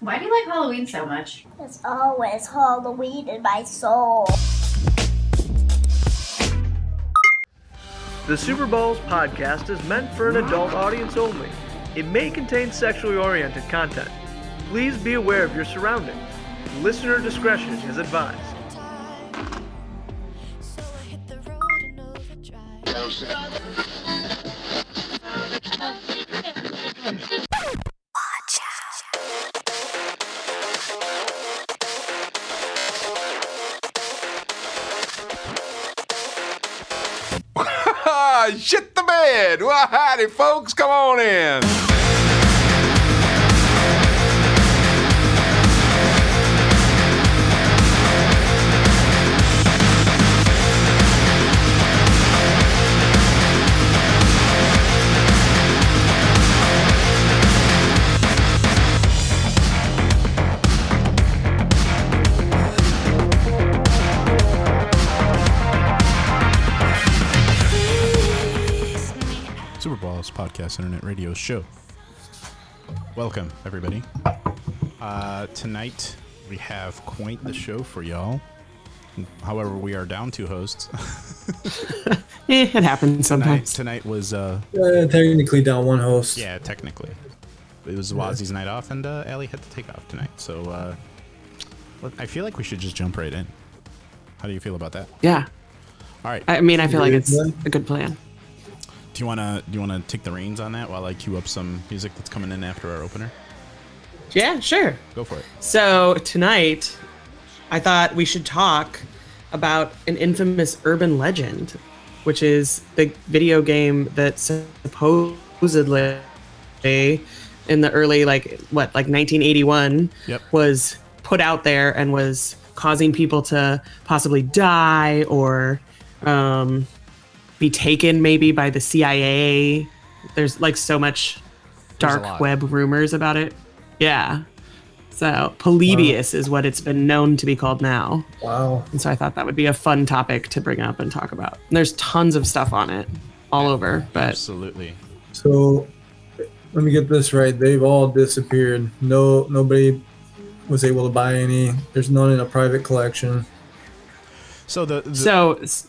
Why do you like Halloween so much? It's always Halloween in my soul. The Super Balls podcast is meant for an adult audience only. It may contain sexually oriented content. Please be aware of your surroundings. Listener discretion is advised. Folks. Come on in. Radio show. Welcome, everybody. Uh, tonight we have quite the show for y'all. However, we are down two hosts. Eh, it happens tonight, sometimes. tonight was, uh, Uh, technically down one host. yeah, technically, it was Wazzy's night off, and uh, Allie had to take off tonight. So uh, I feel like we should just jump right in. How do you feel about that? Yeah. All right. I mean, I feel like it's a good plan. Do you wanna do you wanna take the reins on that while I cue up some music that's coming in after our opener? Yeah, sure. Go for it. So tonight, I thought we should talk about an infamous urban legend, which is the video game that supposedly in the early like what like 1981 Yep. was put out there and was causing people to possibly die or um, be taken maybe by the CIA. There's like so much dark web rumors about it. Yeah. So Polybius is what it's been known to be called now. Wow. And so I thought that would be a fun topic to bring up and talk about. And there's tons of stuff on it all over, but Absolutely. So let me get this right. They've all disappeared. No, nobody was able to buy any. There's none in a private collection. So the, the so s-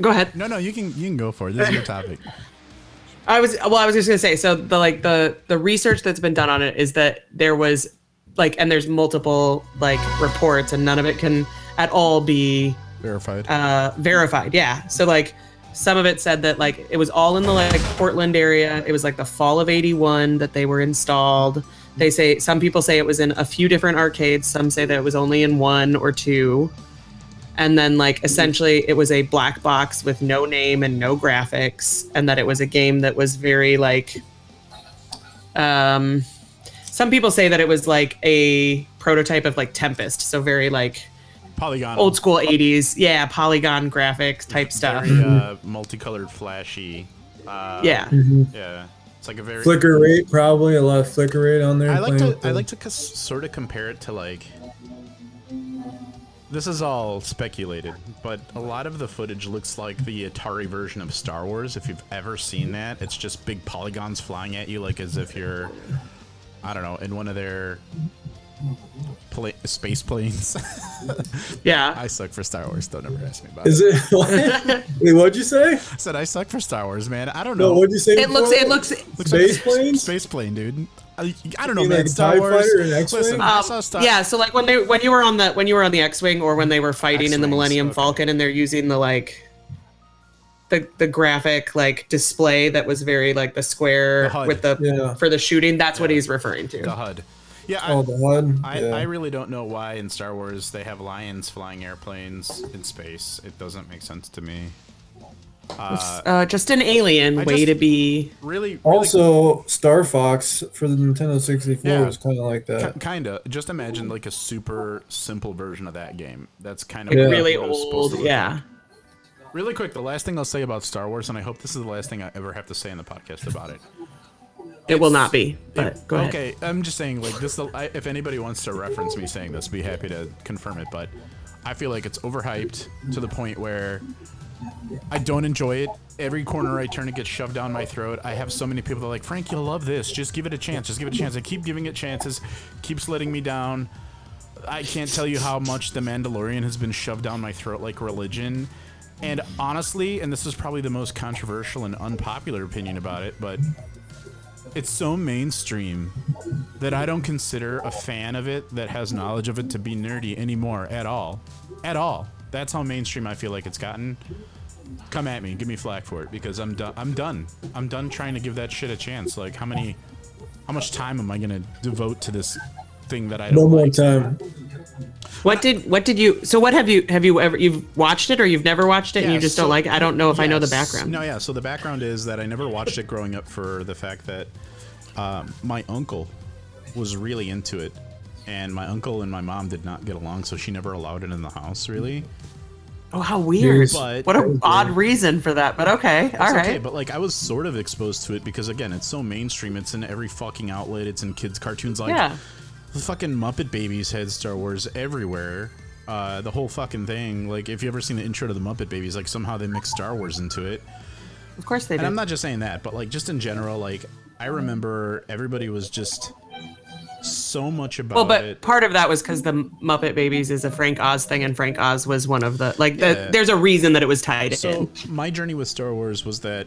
go ahead. no no you can you can go for it. This is your topic. I was well, I was just gonna say. So the like the the research that's been done on it is that there was like, and there's multiple like reports, and none of it can at all be Verified. uh, verified. Yeah. So like some of it said that like it was all in the like Portland area. It was like the fall of 81 that they were installed. They say some people say it was in a few different arcades. Some say that it was only in one or two. And then like essentially it was a black box with no name and no graphics and that it was a game that was very like um some people say that it was like a prototype of like Tempest, so very like Polygon. old school 80s yeah polygon graphics type stuff Very uh, multicolored, flashy. Uh, yeah Yeah. It's like a very. Flicker rate, probably a lot of flicker rate on there. I like to. with I like to cus- sort of compare it to like. This is all speculated, but a lot of the footage looks like the Atari version of Star Wars. If you've ever seen that, it's just big polygons flying at you, like as if you're, I don't know, in one of their pla- space planes. yeah I suck for Star Wars. Don't ever ask me about Is it. it? What? Wait, what'd you say? I said I suck for Star Wars, man. I don't know. No, what'd you say? it looks before? it looks Looks Space like planes? Space plane, dude. I, I don't know, mean man. like a Star TIE Wars. fighter or an X-Wing? Listen, I um, saw Star. yeah so like when they when you were on the when you were on the x-wing or when they were fighting in the millennium okay. falcon and they're using the like the the graphic like display that was very like the square The with the Yeah. for the shooting that's what he's referring to the HUD. Yeah, I, Oh, the HUD. I, yeah. I really don't know why in Star Wars they have lions flying airplanes in space. It doesn't make sense to me. Uh, uh just an alien I way to be really, really also, Star Fox for the Nintendo 64 Yeah. was kind of like that. kind of. Just imagine like a super simple version of that game. That's kind of Yeah. really what it was supposed old to yeah like. Really quick, the last thing I'll say about Star Wars, and I hope this is the last thing I ever have to say in the podcast about it. it will not be but go ahead okay, I'm just saying, like this. I, if anybody wants to reference me saying this, be happy to confirm it. But I feel like it's overhyped to the point where I don't enjoy it. Every corner I turn, it gets shoved down my throat. I have so many people that are like, Frank, you'll love this. Just give it a chance. Just give it a chance. I keep giving it chances. Keeps letting me down. I can't tell you how much The Mandalorian has been shoved down my throat like religion. And honestly, and this is probably the most controversial and unpopular opinion about it, but it's so mainstream that I don't consider a fan of it that has knowledge of it to be nerdy anymore at all. At all. That's how mainstream I feel like it's gotten. Come at me, give me flack for it because I'm done. I'm done. I'm done trying to give that shit a chance. Like how many, how much time am I gonna devote to this thing that I don't No more like? time. What did what did you? So what have you have you ever you've watched it or you've never watched it and you just so- don't like? it? I don't know if I know the background. No, yeah. So the background is that I never watched it growing up for the fact that um, my uncle was really into it, and my uncle and my mom did not get along, so she never allowed it in the house. Really, Oh, how weird! But- what an odd reason for that. But okay, all right. Okay. But like, I was sort of exposed to it because again, it's so mainstream. It's in every fucking outlet. It's in kids' cartoons. Like yeah. the fucking Muppet Babies had Star Wars everywhere. Uh, the whole fucking thing. Like, if you ever seen the intro to the Muppet Babies, like somehow they mixed Star Wars into it. Of course they did. And did. I'm not just saying that, but like just in general, like I remember everybody was just so much about well, but it. part of that was because the Muppet Babies is a Frank Oz thing, and Frank Oz was one of the like. Yeah. The, there's a reason that it was tied So in. So my journey with Star Wars was that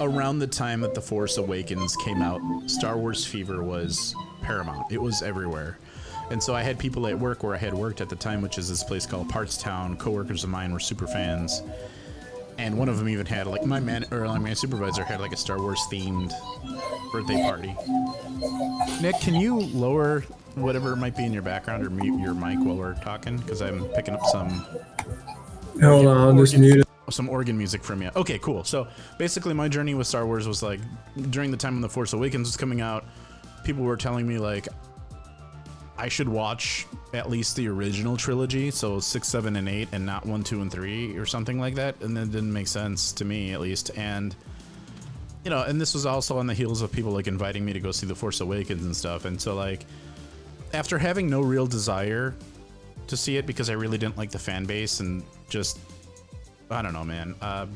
around the time that The Force Awakens came out, Star Wars fever was paramount. It was everywhere. And so I had people at work where I had worked at the time, which is this place called Partstown. Coworkers of mine were super fans. And one of them even had like my man or my supervisor had like a Star Wars themed birthday party. Nick, can you lower whatever might be in your background or mute your mic while we're talking? Because I'm picking up some Hold on, just mute some organ music from you. Okay, cool. So basically, my journey with Star Wars was like during the time when The Force Awakens was coming out, people were telling me like I should watch at least the original trilogy, so six, seven, and eight, and not one, two, and three, or something like that. And that didn't make sense to me, at least. And you know, and this was also on the heels of people like inviting me to go see The Force Awakens and stuff. And so like after having no real desire to see it because I really didn't like the fan base and just I don't know, man. Uh,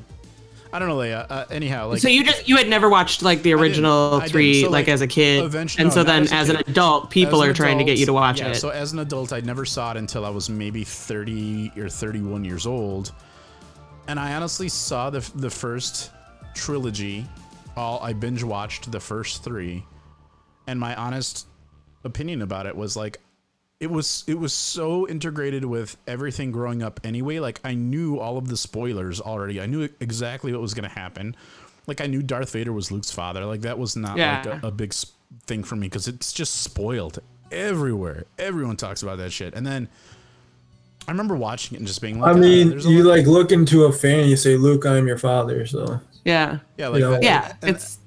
I don't know, Leia. Uh, anyhow, like so you just you had never watched like the original three So, like, like, as a kid, eventually- and no, so then as as an adult, people As are an trying to get you to watch yeah, it. So as an adult, I never saw it until I was maybe 30 or 31 years old. And I honestly saw the the first trilogy. All I binge watched the first 3. And my honest opinion about it was like it was it was so integrated with everything growing up anyway. Like i knew all of the spoilers already. I knew exactly what was going to happen. Like i knew darth vader was luke's father. Like that was not Yeah. like a, a big thing for me because it's just spoiled everywhere. Everyone talks about that shit. And then i remember watching it and just being like I "Ah, mean, there's you like look into a fan and you say, Luke, I'm your father. So. Yeah, yeah like you know, yeah. and- It's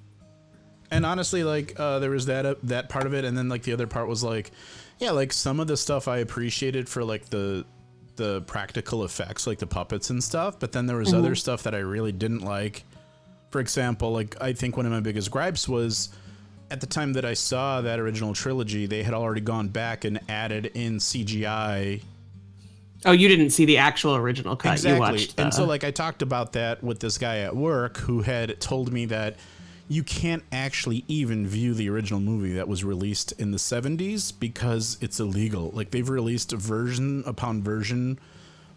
and honestly like uh, there was that uh, that part of it. And then like the other part was like yeah like some of the stuff i appreciated for like the the practical effects like the puppets and stuff but then there was other mm-hmm. stuff that i really didn't like for example like i think one of my biggest gripes was at the time that i saw that original trilogy they had already gone back and added in cgi oh, you didn't see the actual original cut. Exactly. You watched the, and so like I talked about that with this guy at work who had told me that you can't actually even view the original movie that was released in the 70s because it's illegal. Like they've released version upon version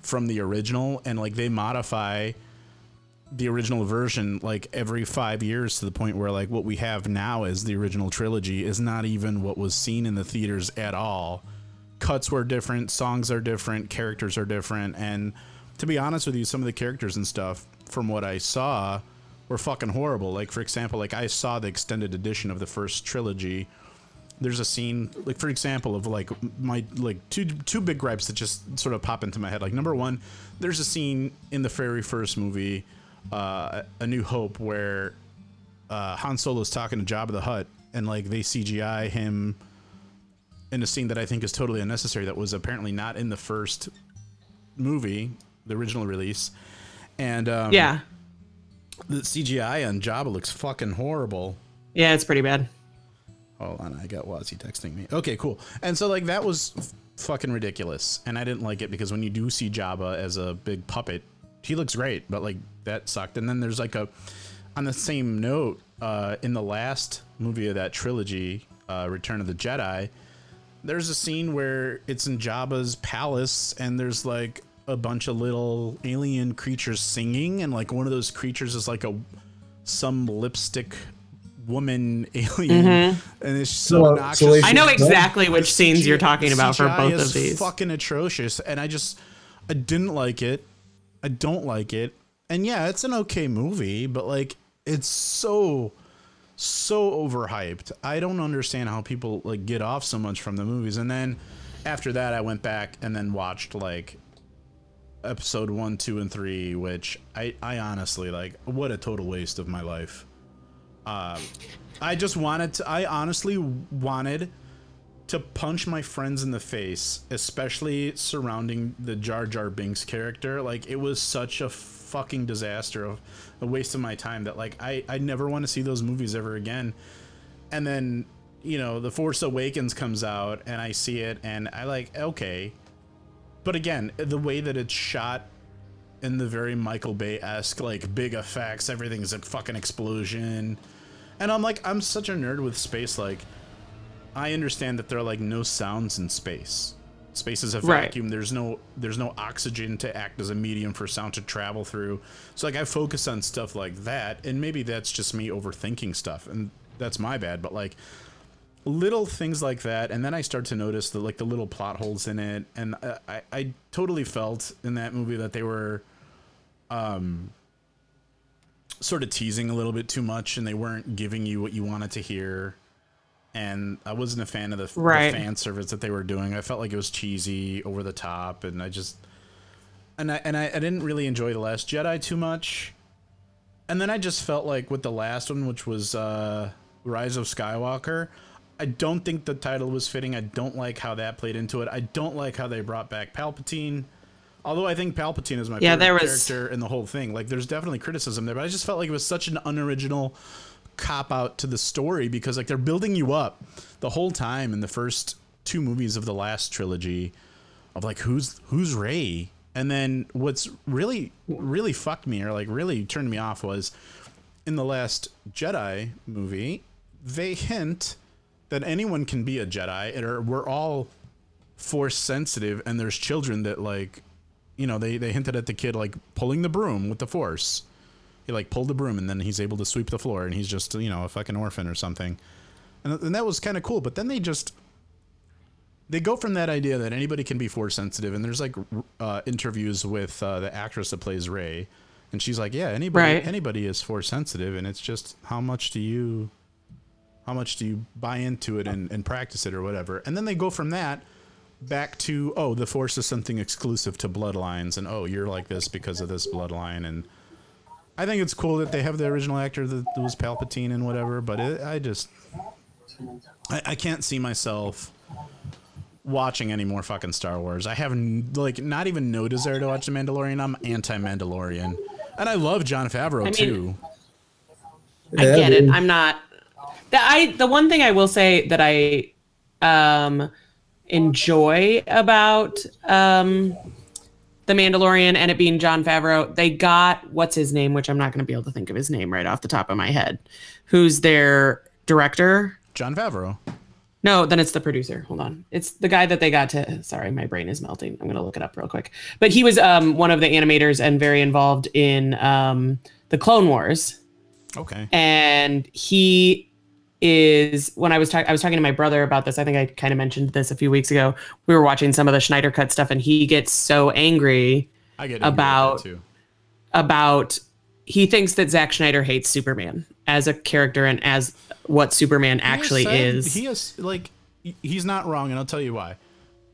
from the original and like they modify the original version like every 5 years to the point where like what we have now as the original trilogy is not even what was seen in the theaters at all cuts were different, songs are different, characters are different, and to be honest with you, some of the characters and stuff from what I saw were fucking horrible. Like for example, like I saw the extended edition of the first trilogy. There's a scene, like for example, of like my like two two big gripes that just sort of pop into my head. Like number one, there's a scene in the very first movie, uh, A New Hope, where uh, Han Solo's talking to Jabba the Hutt, and like they CGI him in a scene that I think is totally unnecessary that was apparently not in the first movie, the original release. And um, yeah, the CGI on Jabba looks fucking horrible. yeah, it's pretty bad. Hold on, I got Wazzy texting me. Okay, cool. And so like that was f- fucking ridiculous, and I didn't like it because when you do see Jabba as a big puppet he looks great, but like that sucked. And then there's like a on the same note, uh, in the last movie of that trilogy, uh, Return of the Jedi, there's a scene where it's in Jabba's palace and there's like a bunch of little alien creatures singing and like one of those creatures is like a some lipstick woman alien mm-hmm. and it's so Well, obnoxious. Salacious I know exactly which The scenes you're talking about for CGI both is of these. Fucking atrocious, and I just I didn't like it. I don't like it, and yeah, it's an okay movie, but like it's so so overhyped. I don't understand how people like get off so much from the movies. And then after that, I went back and then watched like episode one, two, and three, which I I honestly like. What a total waste of my life. Um, I just wanted to. I honestly wanted to punch my friends in the face, especially surrounding the Jar Jar Binks character. Like it was such a fucking disaster of a waste of my time that like I I never want to see those movies ever again. And then you know the Force Awakens comes out and I see it and I like okay, but again the way that it's shot in the very Michael Bay esque like big effects, everything's a fucking explosion. And I'm like, I'm such a nerd with space. Like, I understand that there are like no sounds in space. Space is a Right. vacuum. There's no there's no oxygen to act as a medium for sound to travel through. So like I focus on stuff like that, and maybe that's just me overthinking stuff, and that's my bad. But like little things like that, and then I start to notice the like the little plot holes in it, and I I, totally felt in that movie that they were um sort of teasing a little bit too much and they weren't giving you what you wanted to hear and i wasn't a fan of the, the fan service that they were doing. I felt like it was cheesy over the top and i just and i and I, I didn't really enjoy the last jedi too much and then i just felt like with the last one which was uh rise of skywalker i don't think the title was fitting. I don't like how that played into it. I don't like how they brought back palpatine Although I think Palpatine is my Yeah, favorite there was- character in the whole thing. Like, there's definitely criticism there, but I just felt like it was such an unoriginal cop out to the story because like they're building you up the whole time in the first two movies of the last trilogy of like who's who's Rey, and then what's really really fucked me or like really turned me off was in the last Jedi movie they hint that anyone can be a Jedi, are, we're all force sensitive, and there's children that like you know, they, they hinted at the kid like pulling the broom with the force. He like pulled the broom and then he's able to sweep the floor and he's just, you know, a fucking orphan or something. And, and that was kind of cool. But then they just, they go from that idea that anybody can be force sensitive. And there's like uh, interviews with uh, the actress that plays Rey. And she's like, yeah, anybody, Right. anybody is force sensitive. And it's just, how much do you, how much do you buy into it and, and practice it or whatever? And then they go from that back to oh the force is something exclusive to bloodlines and oh you're like this because of this bloodline and i think it's cool that they have the original actor that was palpatine and whatever but it, i just I, I can't see myself watching any more fucking star wars i have n- like not even no desire to watch the mandalorian i'm anti-mandalorian and i love Jon Favreau mean- too I get it. I'm not. The I the one thing I will say that I um enjoy about um the Mandalorian and it being Jon Favreau, they got what's his name, which I'm not going to be able to think of his name right off the top of my head. Who's their director? Jon Favreau No, then it's the producer. Hold on. It's the guy that they got to sorry, my brain is melting. I'm gonna look it up real quick. But he was um one of the animators and very involved in um the Clone Wars okay and he is when I was talking I was talking to my brother about this. I think I kind of mentioned this a few weeks ago. We were watching some of the Schneider cut stuff and he gets so angry i get angry About- about he thinks that Zack Schneider hates Superman as a character and as what Superman He actually said- is. He is like he's not wrong, and I'll tell you why.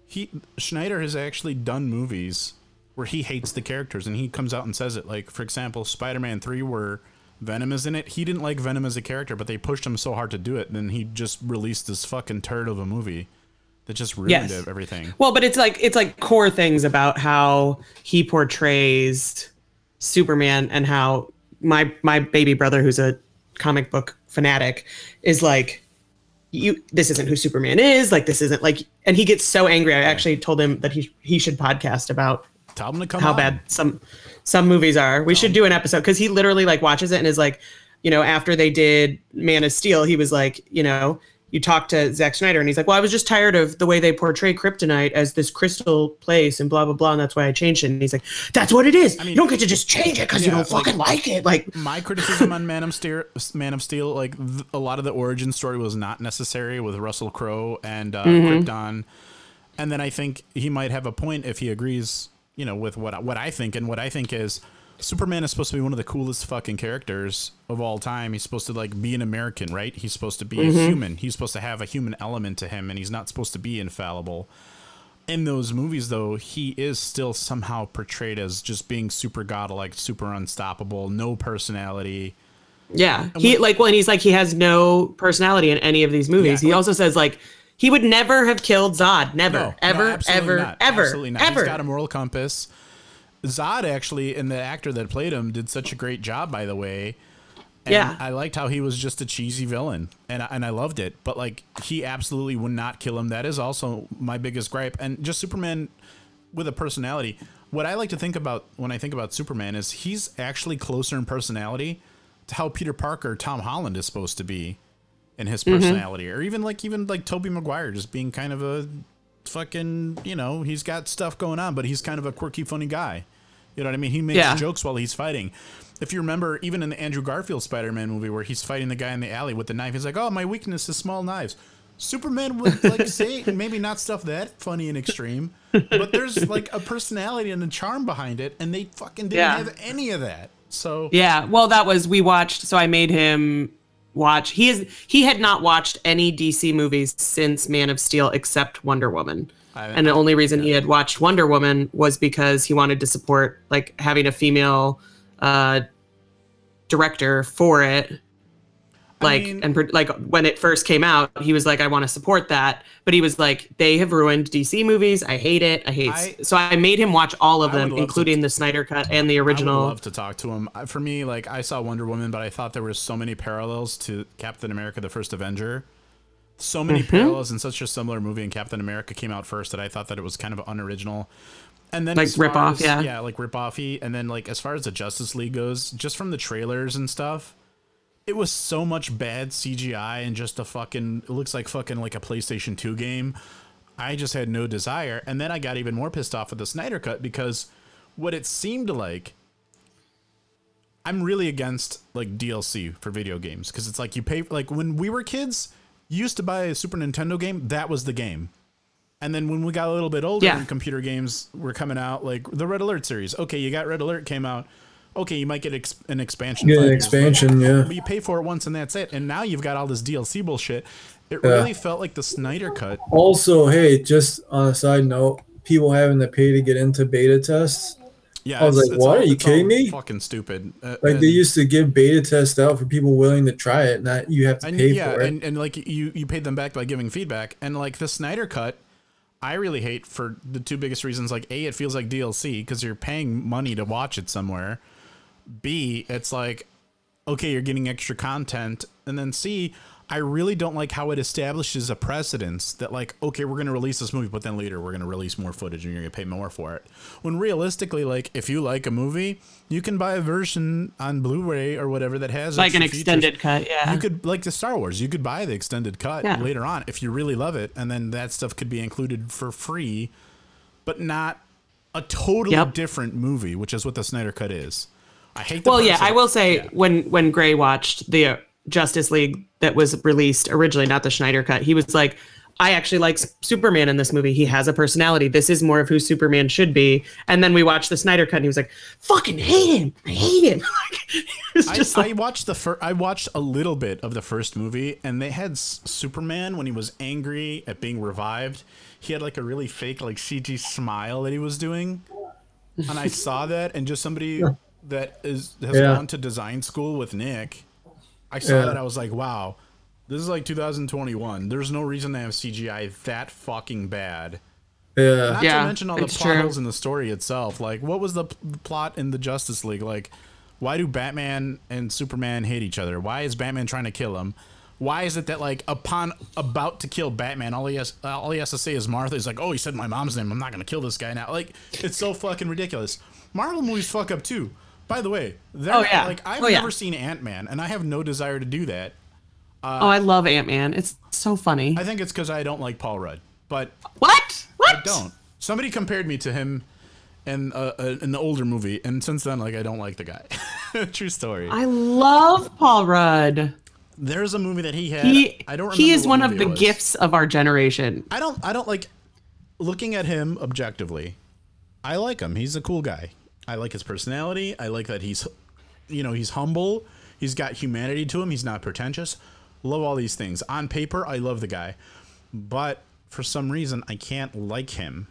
He Schneider has actually done movies where he hates the characters, and he comes out and says it. Like for example, Spider-Man Three, where Venom is in it. He didn't like Venom as a character, but they pushed him so hard to do it, and then he just released this fucking turd of a movie that just ruined Yes. everything. Well, but it's like it's like core things about how he portrays Superman and how my my baby brother, who's a comic book fanatic, is like, you this isn't who Superman is. Like this isn't like, and he gets so angry. I actually told him that he he should podcast about Tell him to come how on. bad some Some movies are. We should do an episode because he literally like watches it and is like, you know, after they did Man of Steel, he was like, you know, you talk to Zack Snyder and he's like, well, I was just tired of the way they portray kryptonite as this crystal place and blah blah blah, and that's why I changed it. And he's like, that's what it is. I mean- you don't get to just change it because you don't fucking like, it. Like, my criticism on Man of Steel, Man of Steel, like th- a lot of the origin story was not necessary with Russell Crowe and uh, Krypton, and then I think he might have a point if he agrees, you know, with what what I think, and what I think is Superman is supposed to be one of the coolest fucking characters of all time. He's supposed to like be an American, right? He's supposed to be a mm-hmm. human. He's supposed to have a human element to him, and he's not supposed to be infallible in those movies though he is still somehow portrayed as just being super godlike super unstoppable no personality yeah, he like when he's like he has no personality in any of these movies. Yeah, he like- also says like he would never have killed Zod. Never, No, no, ever, absolutely ever, not. ever, absolutely not. ever. he's got a moral compass zod actually and the actor that played him did such a great job by the way and Yeah. I liked how he was just a cheesy villain, and I- and I loved it. But like, he absolutely would not kill him. That is also my biggest gripe. And just Superman with a personality. What I like to think about when I think about Superman is he's actually closer in personality to how Peter Parker, Tom Holland is supposed to be in his mm-hmm. personality, or even like even like Tobey Maguire, just being kind of a fucking you know he's got stuff going on, but he's kind of a quirky, funny guy. You know what I mean? He makes Yeah. jokes while he's fighting. If you remember, even in the Andrew Garfield Spider-Man movie where he's fighting the guy in the alley with the knife, he's like, "Oh, my weakness is small knives." Superman would like say maybe not stuff that funny and extreme, but there's like a personality and a charm behind it, and they fucking didn't Yeah. have any of that. So Yeah, well, that was we watched. So I made him watch. He is he had not watched any DC movies since Man of Steel except Wonder Woman. And the only reason he had watched Wonder Woman was because he wanted to support like having a female uh director for it. Like mean- and like when it first came out, he was like, "I want to support that," but he was like, "They have ruined DC movies. I hate it. I hate." I- so I made him watch all of I them, love to- including the Snyder cut and the original I would love to talk to him. For me, like I saw Wonder Woman, but I thought there were so many parallels to Captain America: The First Avenger. So many Mm-hmm. parallels in such a similar movie, and Captain America came out first that I thought that it was kind of unoriginal. And then Like as rip-off, as- yeah. yeah, like rip offy. And then like as far as the Justice League goes, just from the trailers and stuff, it was so much bad CGI and just a fucking it looks like fucking like a PlayStation 2 game. I just had no desire. And then I got even more pissed off with the Snyder cut because what it seemed like I'm really against like DLC for video games because it's like you pay like when we were kids, you used to buy a Super Nintendo game, that was the game. And then when we got a little bit older Yeah. and computer games were coming out, like the Red Alert series. Okay, you got Red Alert came out. Okay, you might get ex- an expansion. Get an expansion, yeah. But you pay for it once and that's it. And now you've got all this DLC bullshit. It Yeah. really felt like the Snyder cut. Also, hey, just on a side note, people having to pay to get into beta tests. Yeah, I was it's- like, what? all- Are you kidding me? Fucking stupid. Uh, Like they used to give beta tests out for people willing to try it, not you have to and pay yeah, for it. and, and like you you paid them back by giving feedback, and like the Snyder cut, I really hate for the two biggest reasons. Like a, it feels like DLC because you're paying money to watch it somewhere. B, it's like okay, you're getting extra content, and then C, I really don't like how it establishes a precedence that like okay, we're gonna release this movie, but then later we're gonna release more footage and you're gonna pay more for it. When realistically, like if you like a movie, you can buy a version on Blu-ray or whatever that has like an features. extended cut. Yeah. You could like the Star Wars. You could buy the extended cut Yeah. later on if you really love it, and then that stuff could be included for free, but not a totally Yep. different movie, which is what the Snyder cut is. I hate. The well, yeah, I will say Yeah. when when Gray watched the uh, Justice League that was released originally, not the Schneider cut, he was like, "I actually like Superman in this movie. He has a personality. This is more of who Superman should be." And then we watched the Snyder cut, and he was like, "Fucking hate him. I hate him." Like, it I, just I watched the fir- I watched a little bit of the first movie, and they had S- Superman when he was angry at being revived. He had like a really fake like CG smile that he was doing, and I saw that, and just somebody that is has Yeah. gone to design school with Nick, I saw Yeah. that I was like, wow, this is like 2021. There's no reason to have CGI that fucking bad. yeah. Not Yeah, to mention all the it's plot true. holes in the story itself. Like, what was the p- plot in the Justice League? Like, why do Batman and Superman hate each other? Why is Batman trying to kill him? Why is it that like upon about to kill Batman, all he has uh, all he has to say is Martha He's like, oh, he said my mom's name. I'm not gonna kill this guy now. Like, it's so fucking ridiculous. Marvel movies fuck up too. By the way, Oh, yeah. like I've Oh, yeah. never seen Ant Man, and I have no desire to do that. oh, I love Ant Man. It's so funny. I think it's because I don't like Paul Rudd, but what? What? I don't. Somebody compared me to him in uh, uh, in the older movie, and since then, like I don't like the guy. True story. I love Paul Rudd. There's a movie that he had. He I don't. he is one of the gifts of our generation. I don't. I don't like looking at him objectively. I like him. He's a cool guy. I like his personality. I like that he's, you know, he's humble. He's got humanity to him. He's not pretentious. Love all these things. On paper, I love the guy, but for some reason, I can't like him.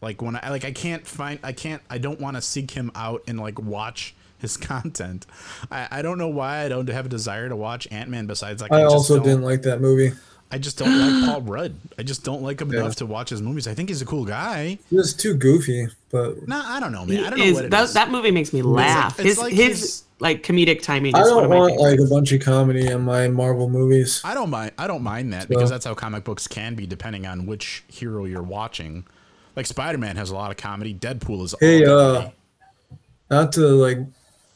Like when I like, I can't find. I can't. I don't want to seek him out and like watch his content. I, I don't know why I don't have a desire to watch Ant Man. Besides, like I just also don't- didn't like that movie. I just don't like Paul Rudd. I just don't like him enough to watch his movies. I think he's a cool guy. It was too goofy, but Nah, I don't know, man. I don't know is- what it that, is. that movie makes me laugh. it's his like his, his- like comedic timing I is one don't of my want like a bunch of comedy in my Marvel movies. I don't mind. I don't mind that because that's how comic books can be, depending on which hero you're watching. Like Spider Man has a lot of comedy. Deadpool is all Hey, comedy. uh, not to like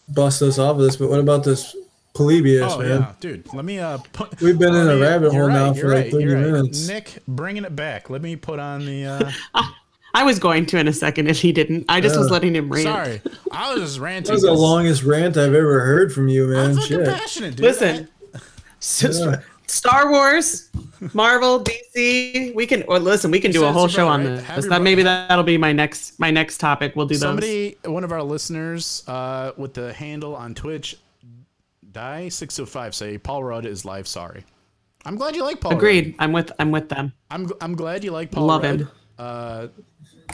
bust us off of this, but what about this Polybius, oh man? yeah, dude. Let me uh. Put, We've been in let a me- rabbit you're hole now for you're like right, 30 you're right. minutes. Nick, bringing it back. Let me put on the. uh I was going to in a second if he didn't. I just was letting him rant. Sorry, I was just ranting. That was the 'cause longest rant I've ever heard from you, man. I'm fucking Shit. passionate, dude. Listen, S- Yeah. Star Wars, Marvel, DC. We can or listen. We can do a whole show about on right. this. Have That maybe that'll be my next my next topic. We'll do those. Somebody, one of our listeners, uh, with the handle on Twitch, die six oh five, say Paul Rudd is live sorry. I'm glad you like Paul. Rudd. Agreed. I'm with I'm with them. I'm I'm glad you like Paul. Love Rudd. him. Uh,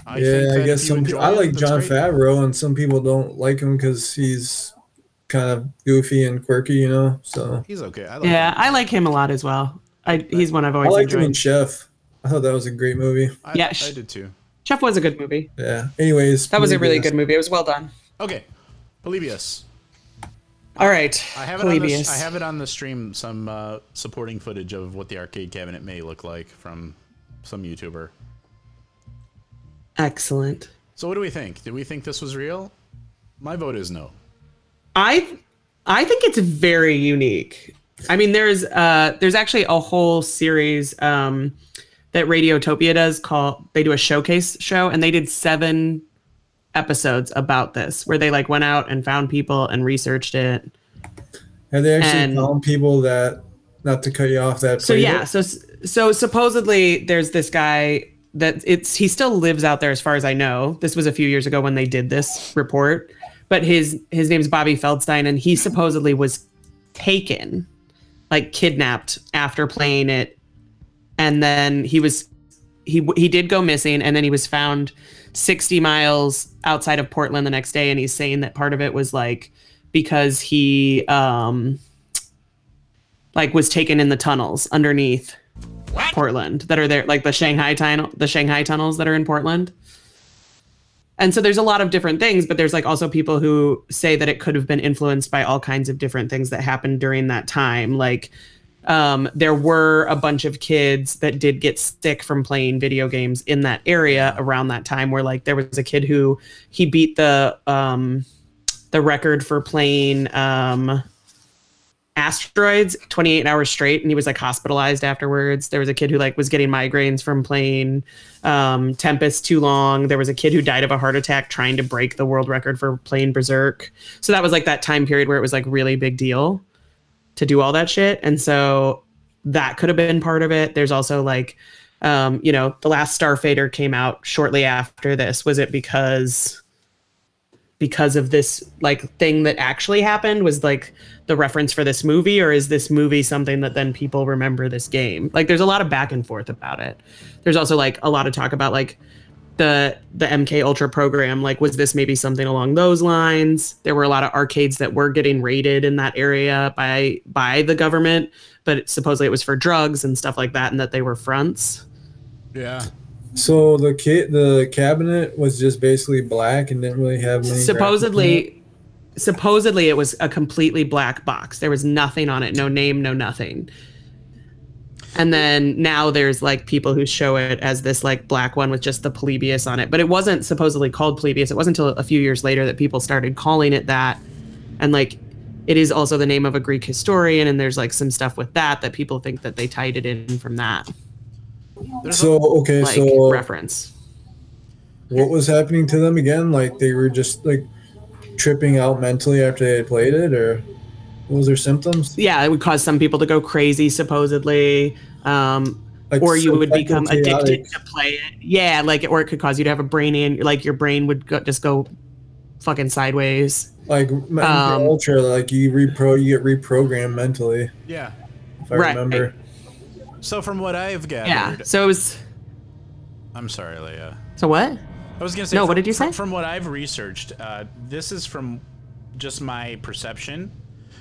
I Yeah, think I guess some. enjoy I like that's John great. Favreau, and some people don't like him because he's kind of goofy and quirky, you know. So He's okay. I like Yeah, him. I like him a lot as well. I he's one I've always. I always liked him in enjoyed. Chef. I thought that was a great movie. I, Yeah, I did too. Chef was a good movie. Yeah. Anyways, That was a really good movie. It was well done. Okay, Polybius. All right. I have it on the, I have it on the stream. Some uh, supporting footage of what the arcade cabinet may look like from some YouTuber. Excellent. So what do we think? Do we think this was real? My vote is no. I I think it's very unique. I mean, there's uh there's actually a whole series um that Radiotopia does called they do a showcase show and they did seven episodes about this where they like went out and found people and researched it. Have they actually and- found people that? Not to cut you off. That So yeah, it? so so supposedly there's this guy that it's he still lives out there as far as I know. This was a few years ago when they did this report, but his his name's Bobby Feldstein and he supposedly was taken like kidnapped after playing it and then he was he he did go missing and then he was found 60 miles outside of Portland the next day and he's saying that part of it was like because he um like was taken in the tunnels underneath Portland that are there, like the Shanghai tunnel, the Shanghai tunnels that are in Portland. And so there's a lot of different things, but there's like also people who say that it could have been influenced by all kinds of different things that happened during that time. Like um, there were a bunch of kids that did get sick from playing video games in that area around that time. Where like there was a kid who he beat the um, the record for playing um, asteroids 28 hours straight and he was like hospitalized afterwards. There was a kid who like was getting migraines from playing um, tempest too long. There was a kid who died of a heart attack trying to break the world record for playing berserk. So that was like that time period where it was like really big deal to do all that shit. And so that could have been part of it. There's also like um, you know the Last Starfighter came out shortly after this. Was it because because of this like thing that actually happened? Was like the reference for this movie or is this movie something that then people remember this game? Like there's a lot of back and forth about it. There's also like a lot of talk about like the the mk ultra program like was this maybe something along those lines there were a lot of arcades that were getting raided in that area by by the government but supposedly it was for drugs and stuff like that and that they were fronts Yeah. So the kit, the cabinet was just basically black and didn't really have many. graphics in it? supposedly supposedly it was a completely black box there was nothing on it no name no nothing And then now there's like people who show it as this like black one with just the Polybius on it. But it wasn't supposedly called Polybius. It wasn't until a few years later that people started calling it that. And like it is also the name of a Greek historian, and there's like some stuff with that that people think that they tied it in from that So okay, like so reference. what was happening to them again? Like they were just like tripping out mentally after they had played it, or what was their symptoms? Yeah, it would cause some people to go crazy supposedly. Um, Like or you would become psychotic. addicted to play it. Yeah, like or it could cause you to have a brain in like your brain would go, just go fucking sideways. Like MK Um, Ultra, like you repro, you get reprogrammed mentally. Yeah. If I Right. remember. So from what I've gathered, Yeah. So it was. I'm sorry, Leah. So what? I was gonna say. No, from- what did you from- say? From what I've researched, uh, this is from just my perception.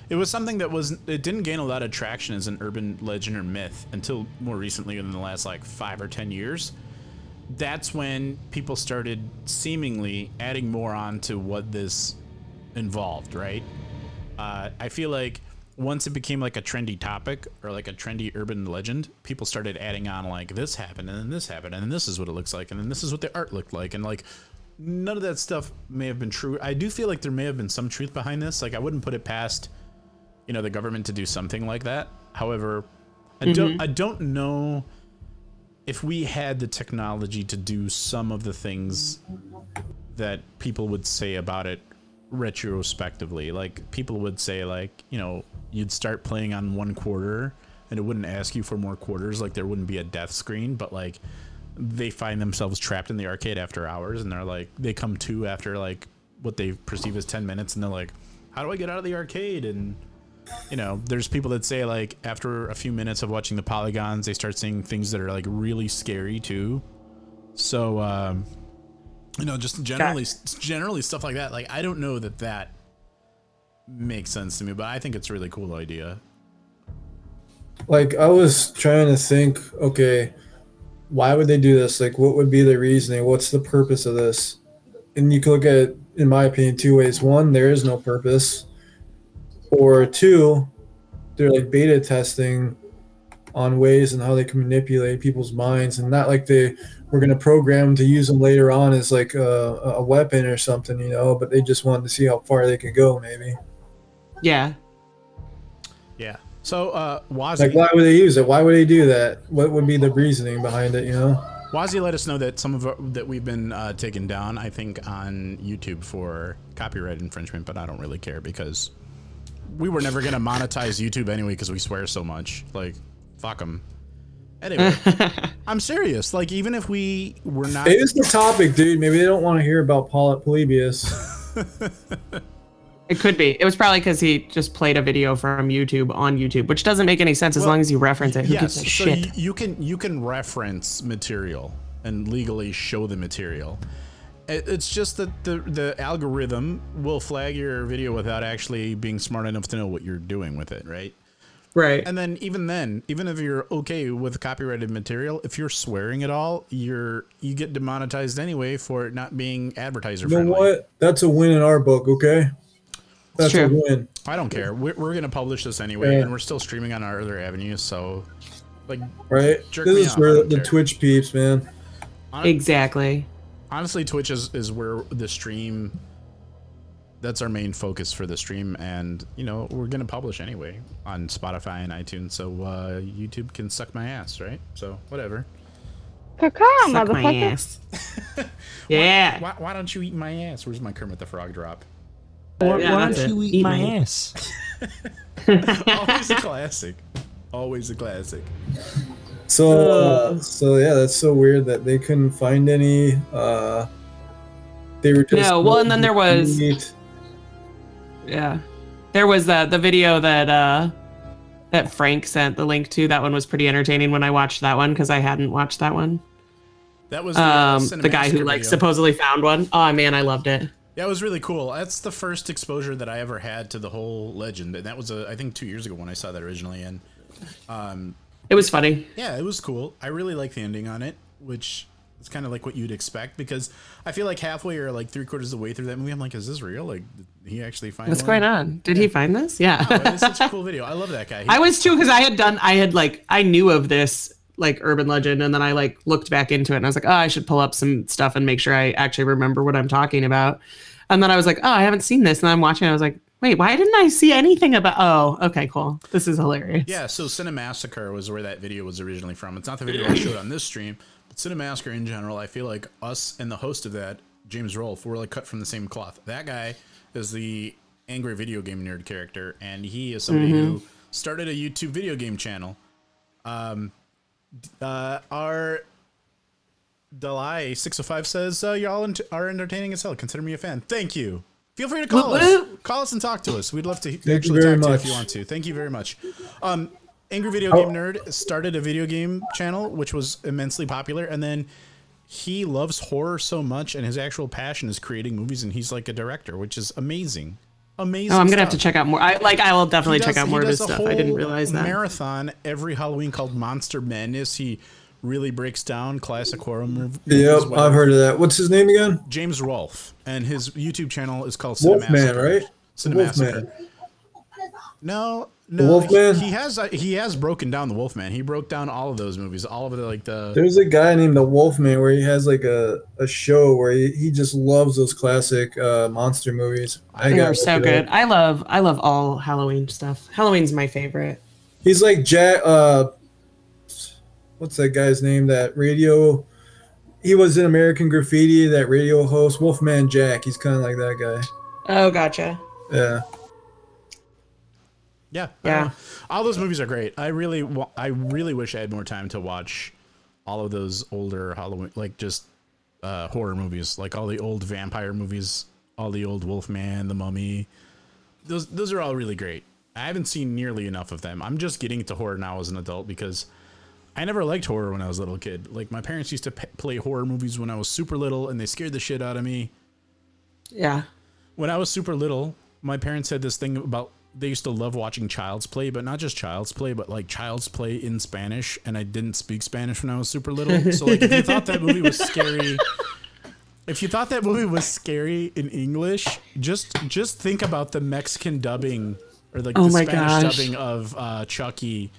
It was something that was it didn't gain a lot of traction as an urban legend or myth until more recently, in the last like five or ten years. That's when people started seemingly adding more on to what this involved, right? Uh, I feel like once it became like a trendy topic or like a trendy urban legend, people started adding on like this happened and then this happened and then this is what it looks like and then this is what the art looked like and like none of that stuff may have been true. I do feel like there may have been some truth behind this. Like I wouldn't put it past you know the government to do something like that. However, I mm-hmm. don't I don't know if we had the technology to do some of the things that people would say about it retrospectively. Like people would say like, you know, you'd start playing on one quarter and it wouldn't ask you for more quarters, like there wouldn't be a death screen, but like they find themselves trapped in the arcade after hours and they're like they come to after like what they perceive as 10 minutes and they're like, How do I get out of the arcade? And you know, there's people that say like after a few minutes of watching the polygons, they start seeing things that are like really scary too. So, um, you know, just generally, generally stuff like that. Like, I don't know that that makes sense to me, but I think it's a really cool idea. Like I was trying to think, okay, why would they do this? Like, what would be the reasoning? What's the purpose of this? And you can look at it, in my opinion, two ways. One, there is no purpose, or two, they're like beta testing on ways and how they can manipulate people's minds, and not like they were going to program to use them later on as like a, a weapon or something, you know. But they just wanted to see how far they could go, maybe. Yeah. Yeah. So, uh, Wazzy, Like, why would they use it? Why would they do that? What would be the reasoning behind it? You know. Wazzy let us know that some of our, that we've been uh, taken down, I think, on YouTube for copyright infringement, but I don't really care because we were never gonna monetize YouTube anyway because we swear so much. Like, fuck them. Anyway, I'm serious. Like, even if we were not, it's the topic, dude. Maybe they don't want to hear about Paul at Polybius. It could be. It was probably because he just played a video from YouTube on YouTube, which doesn't make any sense as Well, long as you reference it. Who yes, gives a so shit? y- you can you can reference material and legally show the material. It- It's just that the the algorithm will flag your video without actually being smart enough to know what you're doing with it, right? right. And then even then, even if you're okay with copyrighted material, if you're swearing at all, you're you get demonetized anyway for it not being advertiser You know friendly. what? That's a win in our book, okay? That's a win. I don't care. We're, we're gonna publish this anyway, Yeah. and we're still streaming on our other avenues. So, like, Right? This is off, where the care. Twitch peeps, man. exactly. Honestly twitch is, is where the stream that's our main focus for the stream and you know we're gonna publish anyway on spotify and itunes so uh youtube can suck my ass right so whatever Caca, Suck my motherfucker. ass. yeah. why, why don't you eat my ass where's my kermit the frog drop Why, Yeah, why don't you eat, Eat my my- ass? always a classic always a classic So, uh, so yeah, that's so weird that they couldn't find any. Uh, they were just No, well, and then there was- Neat. Yeah. There was the the video that uh that Frank sent the link to. That one was pretty entertaining when I watched that one because I hadn't watched that one. that was the, uh, Um, the guy who like video. supposedly found one. Oh man, I loved it. Yeah, it was really cool. That's the first exposure that I ever had to the whole legend, and that was uh, I think two years ago when I saw that originally. And um, It was funny. yeah, it was cool. I really like the ending on it, which is kind of like what you'd expect because I feel like halfway or like three quarters of the way through that movie, I'm like, is this real? Like, did he actually find What's one? going on? Did he find this? Yeah. Oh, it's such a cool video. I love that guy. He- I was too because I had done I had like I knew of this like urban legend and then I like looked back into it and I was like, oh, I should pull up some stuff and make sure I actually remember what I'm talking about. And then I was like, oh, I haven't seen this. And I'm watching. I was like, wait, why didn't I see anything about? Oh, okay, cool. This is hilarious. Yeah, so Cinemassacre was where that video was originally from. It's not the video I showed on this stream, but Cinemassacre in general, I feel like us and the host of that, James Rolfe, were like cut from the same cloth. That guy is the angry video game nerd character, and he is somebody who started a YouTube video game channel. Um, uh, our Dalai six hundred five says uh, y'all ent- are entertaining as hell. Consider me a fan. Thank you. Feel free to call us. Call us and talk to us. We'd love to you actually very talk to you if you want to. Thank you very much. Um, Angry Video Oh. Game Nerd started a video game channel which was immensely popular, and then he loves horror so much, and his actual passion is creating movies, and he's like a director, which is amazing. Amazing. Oh, I'm gonna have to check out more. I like I will definitely He check out more of his stuff. I didn't realize that. marathon every Halloween called Monster Madness. He really breaks down classic horror movies. Yep, well. I've heard of that. What's his name again? James Rolfe, and his YouTube channel is called Wolfman, Cinemassacre. right? Cinemassacre. Wolfman. No, no. Wolfman? He, he has uh, he has broken down the Wolfman. He broke down all of those movies, all of the like the. There's a guy named the Wolfman where he has like a, a show where he, he just loves those classic uh, monster movies. I they are so it good. up. I love I love all Halloween stuff. Halloween's my favorite. He's like Jack. Uh, what's that guy's name? That radio. He was in American Graffiti. That radio host, Wolfman Jack. He's kind of like that guy. Oh, gotcha. Yeah. Yeah, Yeah. I don't know. all those movies are great. I really, wa- I really wish I had more time to watch all of those older Halloween, like just uh, horror movies, like all the old vampire movies, all the old Wolfman, The Mummy. Those, those are all really great. I haven't seen nearly enough of them. I'm just getting into horror now as an adult because I never liked horror when I was a little kid. Like my parents used to p- play horror movies when I was super little, and they scared the shit out of me Yeah. when I was super little, my parents had this thing about they used to love watching Child's Play, but not just Child's Play, but like Child's Play in Spanish. And I didn't speak Spanish when I was super little. So like, if you thought that movie was scary, if you thought that movie was scary in English, just just think about the Mexican dubbing or like Oh the Spanish gosh. dubbing of uh, Chucky.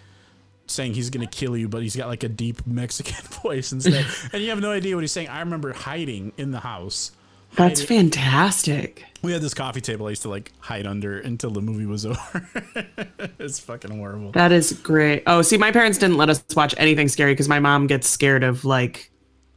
Saying he's gonna kill you, but he's got like a deep Mexican voice instead, and you have no idea what he's saying. I remember hiding in the house, That's hiding- fantastic. we had this coffee table I used to like hide under until the movie was over. it's fucking horrible. That is great. Oh, see, my parents didn't let us watch anything scary because my mom gets scared of like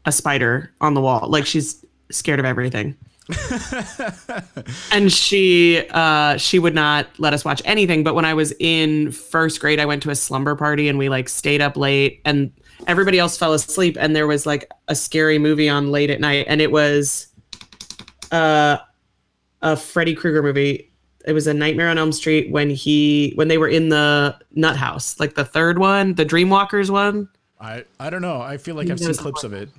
a spider on the wall. Like she's scared of everything. and she uh she would not let us watch anything. But when I was in first grade, I went to a slumber party and we like stayed up late and everybody else fell asleep and there was like a scary movie on late at night and it was uh a Freddy Krueger movie. It was a Nightmare on Elm Street when he when they were in the nut house, like the third one, the Dream Warriors one. I I don't know. I feel like I've seen clips of it.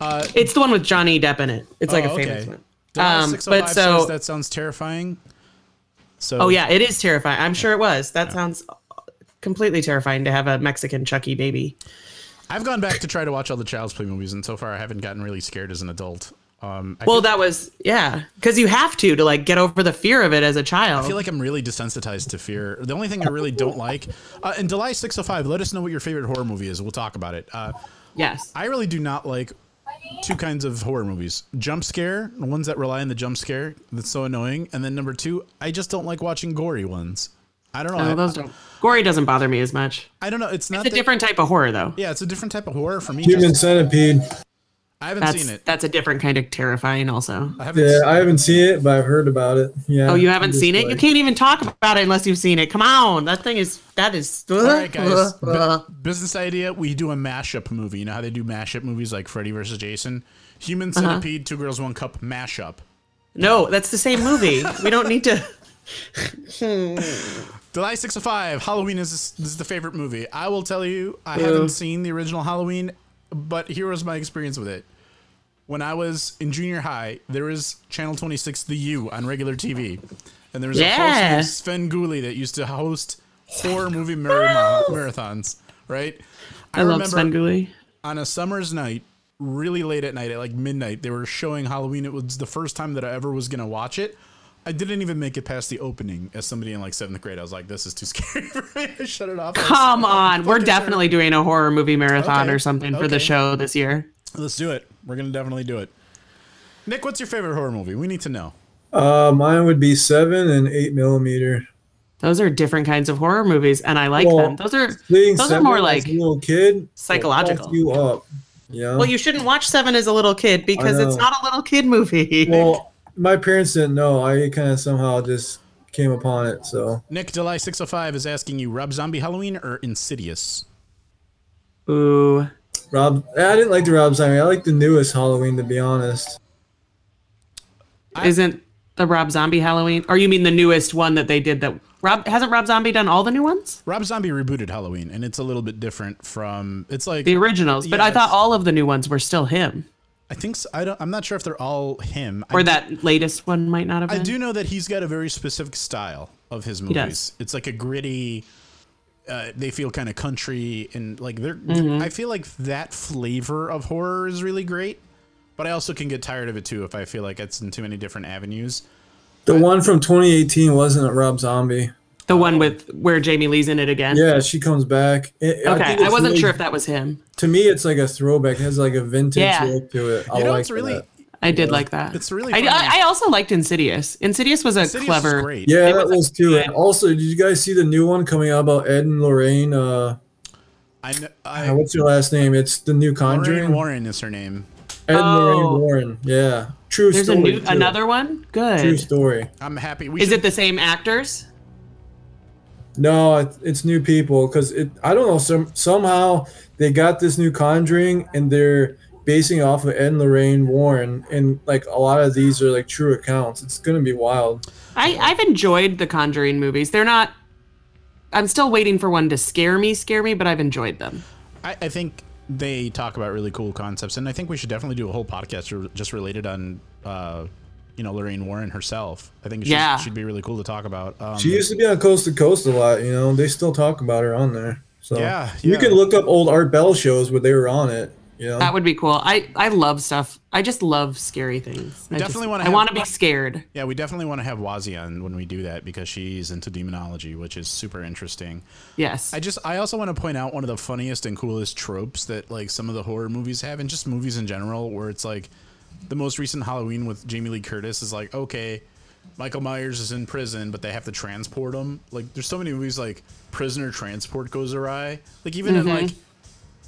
It's the one with Johnny Depp in it. It's like Oh, a famous one. Um, but so- that sounds terrifying. So Oh yeah, it is terrifying. I'm sure it was. That sounds completely terrifying to have a Mexican Chucky baby. I've gone back to try to watch all the Child's Play movies, and so far I haven't gotten really scared as an adult. Um, Well, feel, that was yeah, because you have to to like get over the fear of it as a child. I feel like I'm really desensitized to fear. The only thing I really don't like, uh, and July 605, let us know what your favorite horror movie is. We'll talk about it. Uh, yes. I really do not like two kinds of horror movies jump scare, the ones that rely on the jump scare. That's so annoying. And then number two, I just don't like watching gory ones. I don't know. No, I, those don't. Gory doesn't bother me as much. I don't know. It's not It's a that- different type of horror though. Yeah, it's a different type of horror for me. Human Centipede. I haven't That's seen it. that's a different kind of terrifying also. I haven't. Yeah, s- I haven't seen it, but I've heard about it. Yeah. Oh, you haven't I'm seen it? You can't even talk about it unless you've seen it. Come on, that thing is that is. All right, guys. Bu- business idea: We do a mashup movie. You know how they do mashup movies like Freddy vs. Jason, Human Uh-huh. Centipede, Two Girls One Cup mashup. No, that's the same movie. we don't need to. July 6 of 5, Halloween is, this is the favorite movie. I will tell you, I Ew. haven't seen the original Halloween, but here was my experience with it. When I was in junior high, there was Channel 26 The U on regular TV. And there was a host Yeah. named Svengoolie that used to host horror movie marathon, marathons, right? I, love Svengoolie. on a summer's night, really late at night, at like midnight, they were showing Halloween. It was the first time that I ever was gonna watch it. I didn't even make it past the opening. As somebody in like seventh grade, I was like, "This is too scary for me." I shut it off. I was Come so on, we're fucking definitely doing a horror movie marathon Okay, or something for the show this year. Let's do it. We're gonna definitely do it. Nick, what's your favorite horror movie? We need to know. Uh, mine would be seven and eight millimeter. Those are different kinds of horror movies, and I like Well, them. Those are Seeing those are more like a little kid psychological. you up. Yeah. well, you shouldn't watch Seven as a little kid because it's not a little kid movie. well, my parents didn't know. I kind of somehow just came upon it. So Nick Delay six hundred five is asking you: Rob Zombie Halloween or Insidious? Ooh, Rob, I didn't like the Rob Zombie. I like the newest Halloween, to be honest. isn't the Rob Zombie Halloween? Or you mean the newest one that they did? That Rob hasn't Rob Zombie done all the new ones, Rob Zombie rebooted Halloween, and it's a little bit different from. It's like the originals. But I thought all of the new ones were still him, I think so, I don't. I'm not sure if they're all him. Or do- that latest one might not have I do know that he's got a very specific style of his movies. does. It's like a gritty. Uh, they feel kind of country and like they're. Mm-hmm. I feel like that flavor of horror is really great, but I also can get tired of it too if I feel like it's in too many different avenues. The one from 2018 wasn't a Rob Zombie. The one with where Jamie Lee's in it again. Yeah, she comes back. It- Okay, think I, wasn't really- sure if that was him. To me, it's like a throwback. It has like a vintage Yeah. look to it. I You know, like it's really. that. I did like that. It's really I, funny. I, I also liked Insidious. Insidious was a Insidious is clever. great. Yeah, It that was was too. good- And also, did you guys see the new one coming out about Ed and Lorraine? Uh, I, kn- uh, I what's your last name? It's the new Lorraine Conjuring. Warren is her name. Ed Oh. Lorraine Warren. Yeah, true There's a story. new another one. Good. true story. I'm happy. We Is should, it the same actors? No, it, it's new people because it. I don't know. Some somehow they got this new Conjuring and they're basing off of Ed and Lorraine Warren, and like a lot of these are like true accounts. It's gonna be wild. I I've enjoyed the Conjuring movies. They're not. I'm still waiting for one to scare me, scare me, but I've enjoyed them. I, I think they talk about really cool concepts, and I think we should definitely do a whole podcast just related on, uh, you know, Lorraine Warren herself. I think it should, Yeah. should be really cool to talk about. Um, She used to be on Coast to Coast a lot. You know, they still talk about her on there. So Yeah, you can look up old Art Bell shows where they were on it. You know, That would be cool. I I love stuff. I just love scary things. I definitely wanna I want to be scared. yeah, we definitely want to have Wazi on when we do that because she's into demonology, which is super interesting. Yes. I just I also want to point out one of the funniest and coolest tropes that like some of the horror movies have, and just movies in general, where it's like the most recent Halloween with Jamie Lee Curtis is like okay, Michael Myers is in prison, but they have to transport him. Like there's so many movies like prisoner transport goes awry. Like even in like mm-hmm.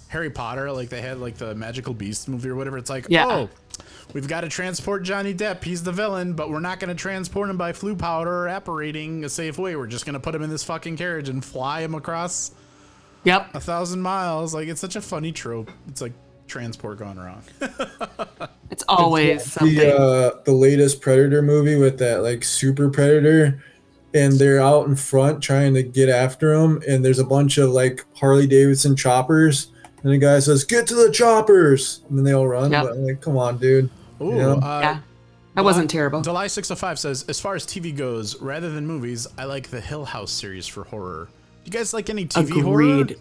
Harry Potter, like they had like the Magical Beast movie or whatever. It's like Yeah. oh. We've got to transport Johnny Depp. He's the villain, but we're not going to transport him by Floo powder or apparating a safe way. We're just going to put him in this fucking carriage and fly him across yep. a thousand miles. Like it's such a funny trope. It's like transport gone wrong. It's always something. the uh, the latest Predator movie with that like super predator, and they're out in front trying to get after him, and there's a bunch of like Harley Davidson choppers, and the guy says, "Get to the choppers," and then they all run. Yep. But I'm like, come on, dude. Ooh, Yeah. uh, yeah. That wasn't terrible. July 605 says, as far as TV goes, rather than movies, I like the Hill House series for horror. Do you guys like any TV horror? Agreed. I've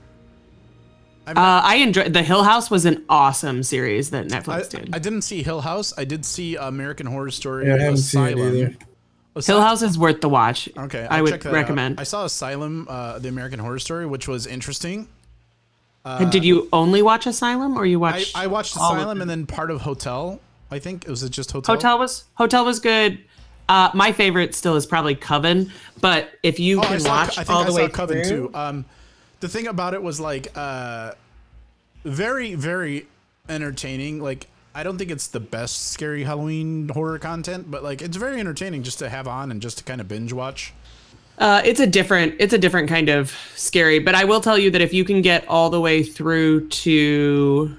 Uh, I enjoyed the Hill House was an awesome series that I, Netflix did. I didn't see Hill House. I did see American Horror Story Yeah, I haven't seen it Asylum. either. Asy- Hill House is worth the watch. Okay, I I'll would check that out. recommend. I saw Asylum, uh, the American Horror Story, which was interesting. did you only watch Asylum or you watched? I watched Asylum and then part of Hotel. I think was it just Hotel? Hotel was Hotel was good. Uh, my favorite still is probably Coven, but if you Oh, I can saw, watch I think all I the saw way Coven through, too. Um, the thing about it was like uh, very, very entertaining. Like I don't think it's the best scary Halloween horror content, but like it's very entertaining just to have on and just to kind of binge watch. Uh, it's a different it's a different kind of scary, but I will tell you that if you can get all the way through to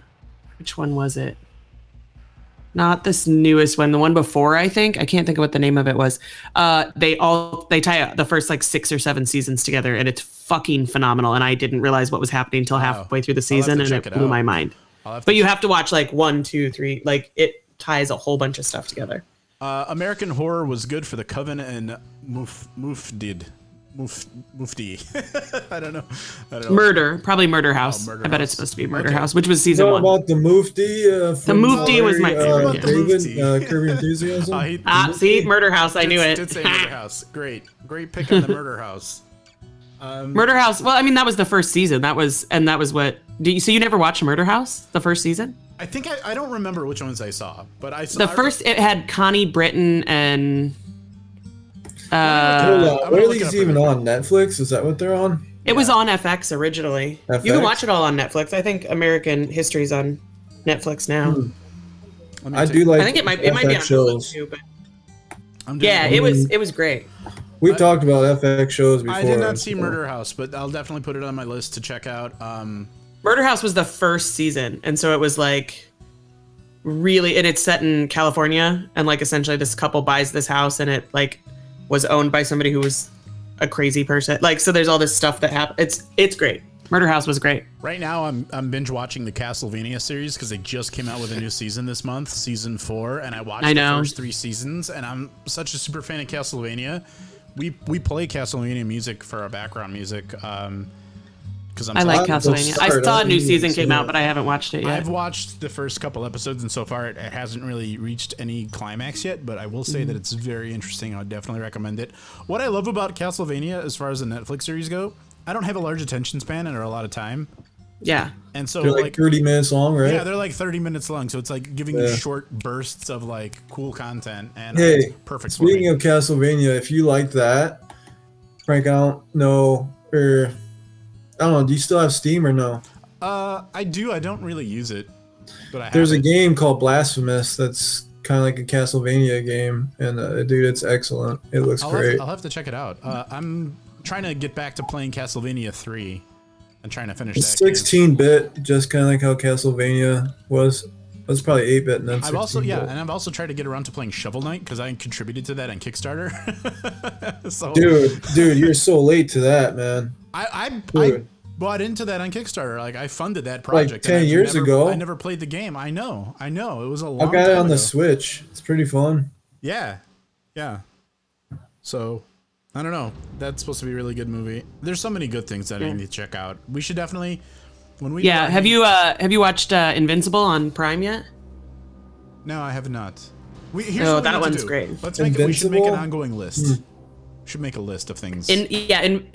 which one was it? Not this newest one, the one before I think. I can't think of what the name of it was. Uh, they all they tie the first like six or seven seasons together, and it's fucking phenomenal. And I didn't realize what was happening until halfway through the season, and it it blew my mind. But you have to watch like one, two, three. Like it ties a whole bunch of stuff together. Uh, American Horror was good for the Coven and Moof Moof did. Muf, Mufti. I don't know. I don't know. Murder, probably Murder House. Murder I bet House. it's supposed to be Murder Okay. House, which was season know one. about the Mufti? Uh, from Mufti was my favorite, Uh, yeah. David, Mufti. uh, Curb Your Enthusiasm. Uh, he- Ah, see, Murder House. I knew it. Did say Murder House. Great, great pick on the Murder House. Um, Murder House. Well, I mean, that was the first season. That was, and that was what. Do you, so you never watched Murder House, the first season? I think I, I don't remember which ones I saw, but I saw The first, it had Connie Britton and. Uh, Hold I'm on. gonna What are these even on Netflix? Is that what they're on? it was on FX originally. You can watch it all on Netflix. I think American History's on Netflix now. Let me I take- do like. I think it might it might be on FX Hulu shows. too, but I'm doing- yeah, it was it was great. We've talked about FX shows before. I did not see Murder House, but I'll definitely put it on my list to check out. Um, Murder House was the first season, and so it was like really, and it's set in California, and like essentially this couple buys this house, and it like was owned by somebody who was a crazy person. Like, so there's all this stuff that happened. It's it's great. Murder House was great. right now, I'm I'm binge watching the Castlevania series because they just came out with a new season this month, season four, and I watched I know. the first three seasons, and I'm such a super fan of Castlevania. We we play Castlevania music for our background music. Um, because I'm I like Castlevania. I saw a new season came seen out, but I haven't watched it yet. I've watched the first couple episodes, and so far it, it hasn't really reached any climax yet. But I will say Mm-hmm. that it's very interesting. I would definitely recommend it. What I love about Castlevania, as far as the Netflix series go, I don't have a large attention span and or a lot of time, yeah. and so They're like, like 30 minutes long, right? yeah, they're like 30 minutes long, so it's like giving you short bursts of like cool content, and Hey, it's perfect for Speaking me. of Castlevania, if you like that, Frank, I don't know, or I don't know. Do you still have Steam or no? uh, I do. I don't really use it, but I There's a it. game called Blasphemous that's kind of like a Castlevania game, and uh, dude, it's excellent. It looks I'll great. have, I'll have to check it out. Uh, I'm trying to get back to playing Castlevania 3 and trying to finish It's that. game. 16 bit, just kind of like how Castlevania was. It was probably 8 bit and then I've also yeah, bit. and I've also tried to get around to playing Shovel Knight because I contributed to that on Kickstarter. so Dude, dude, you're so late to that, man. I I, I bought into that on Kickstarter. Like I funded that project. Like 10 years never- ago? I never played the game. I know, I know. It was a long. I've got it time on the. Switch. It's pretty fun. Yeah, yeah. So. I don't know. That's supposed to be a really good movie. There's so many good things that I need to check out. We should definitely, when we Yeah. Have you uh have you watched uh, Invincible on Prime yet? No, I have not. We, here's Oh, what we that one's do. great. Let's make it, we should make an ongoing list. We should make a list of things. In yeah, in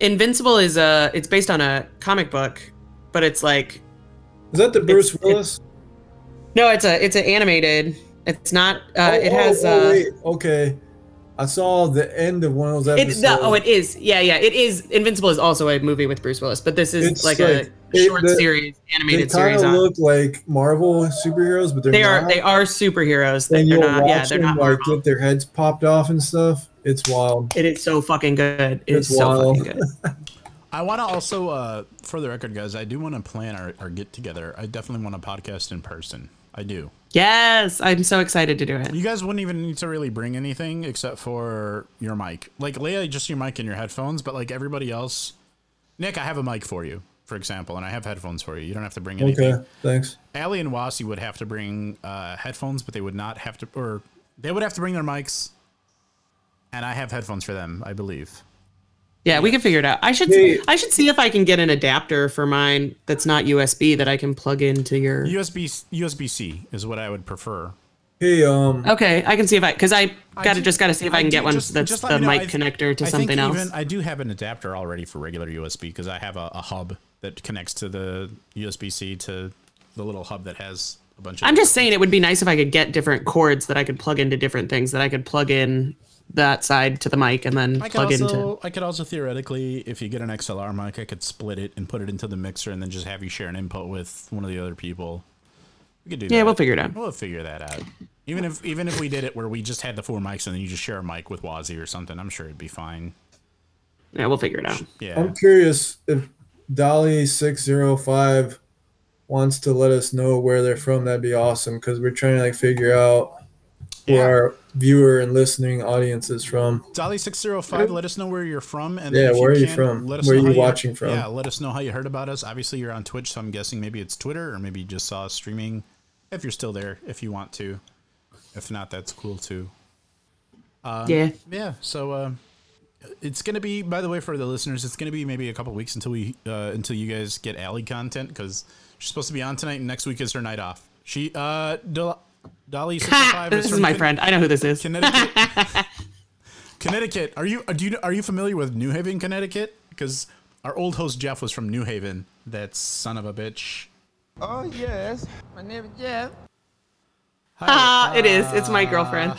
Invincible is a it's based on a comic book, but it's like Is that the Bruce It's- Willis? no, it's a it's an animated. It's not. Uh, Oh, it oh, has. oh, uh, okay. I saw the end of one of those episodes. It, no, oh, it is. Yeah, yeah. It is. Invincible is also a movie with Bruce Willis, but this is like, like- a it- short the- series, they animated kind series. of look like Marvel superheroes, but they're They are not. they are superheroes. and They're you'll not. watch Yeah, they're them not. like get their heads popped off and stuff. It's wild. It is so fucking good. It is It's so wild. fucking good. I want to also, uh, for the record, guys, I do want to plan our, our get together. I definitely want a podcast in person. I do. Yes, I'm so excited to do it. You guys wouldn't even need to really bring anything except for your mic. Like Leia, just your mic and your headphones, but like everybody else, Nick, I have a mic for you, for example, and I have headphones for you. You don't have to bring anything. Okay, thanks. Allie and Wasi would have to bring uh, headphones, but they would not have to, or they would have to bring their mics. And I have headphones for them, I believe. Yeah, we can figure it out. I should Hey. I should see if I can get an adapter for mine that's not USB that I can plug into your. USB USB C is what I would prefer. Hey, um, Okay, I can see if I because I gotta do- just gotta see if I, can do- get one just- that's just the let me know. mic I- connector to I something think else. Even, I do have an adapter already for regular USB because I have a, a hub that connects to the USB C to the little hub that has a bunch of. I'm just saying it would be nice if I could get different cords that I could plug into different things that I could plug in that side to the mic and then I plug also, into. I could also theoretically, if you get an XLR mic, I could split it and put it into the mixer, and then just have you share an input with one of the other people. We could do that. Yeah, we'll figure it out. We'll figure that out. Even if even if we did it where we just had the four mics and then you just share a mic with Wazi or something, I'm sure it'd be fine. Yeah, we'll figure it out. Yeah. I'm curious if Dolly six zero five wants to let us know where they're from. That'd be awesome because we're trying to like figure out where Yeah. our viewer and listening audience is from. Dolly six zero five. Let us know where you're from, and Yeah, then if where are you can, from? Let us Where know are you how watching from? Yeah, let us know how you heard about us. Obviously, you're on Twitch, so I'm guessing maybe it's Twitter, or maybe you just saw us streaming. If you're still there, if you want to. If not, that's cool too. yeah. Yeah. So, uh, it's gonna be. By the way, for the listeners, it's gonna be maybe a couple weeks until we uh, until you guys get Allie content because she's supposed to be on tonight, and next week is her night off. She uh, Dol- Dolly six Ha! five This is from my Con- friend. I know who this is. Connecticut. Connecticut. Are you do you are you familiar with New Haven, Connecticut? Because our old host Jeff was from New Haven. That son of a bitch. Oh, yes. My name is Jeff. Ah, it is. It's my girlfriend.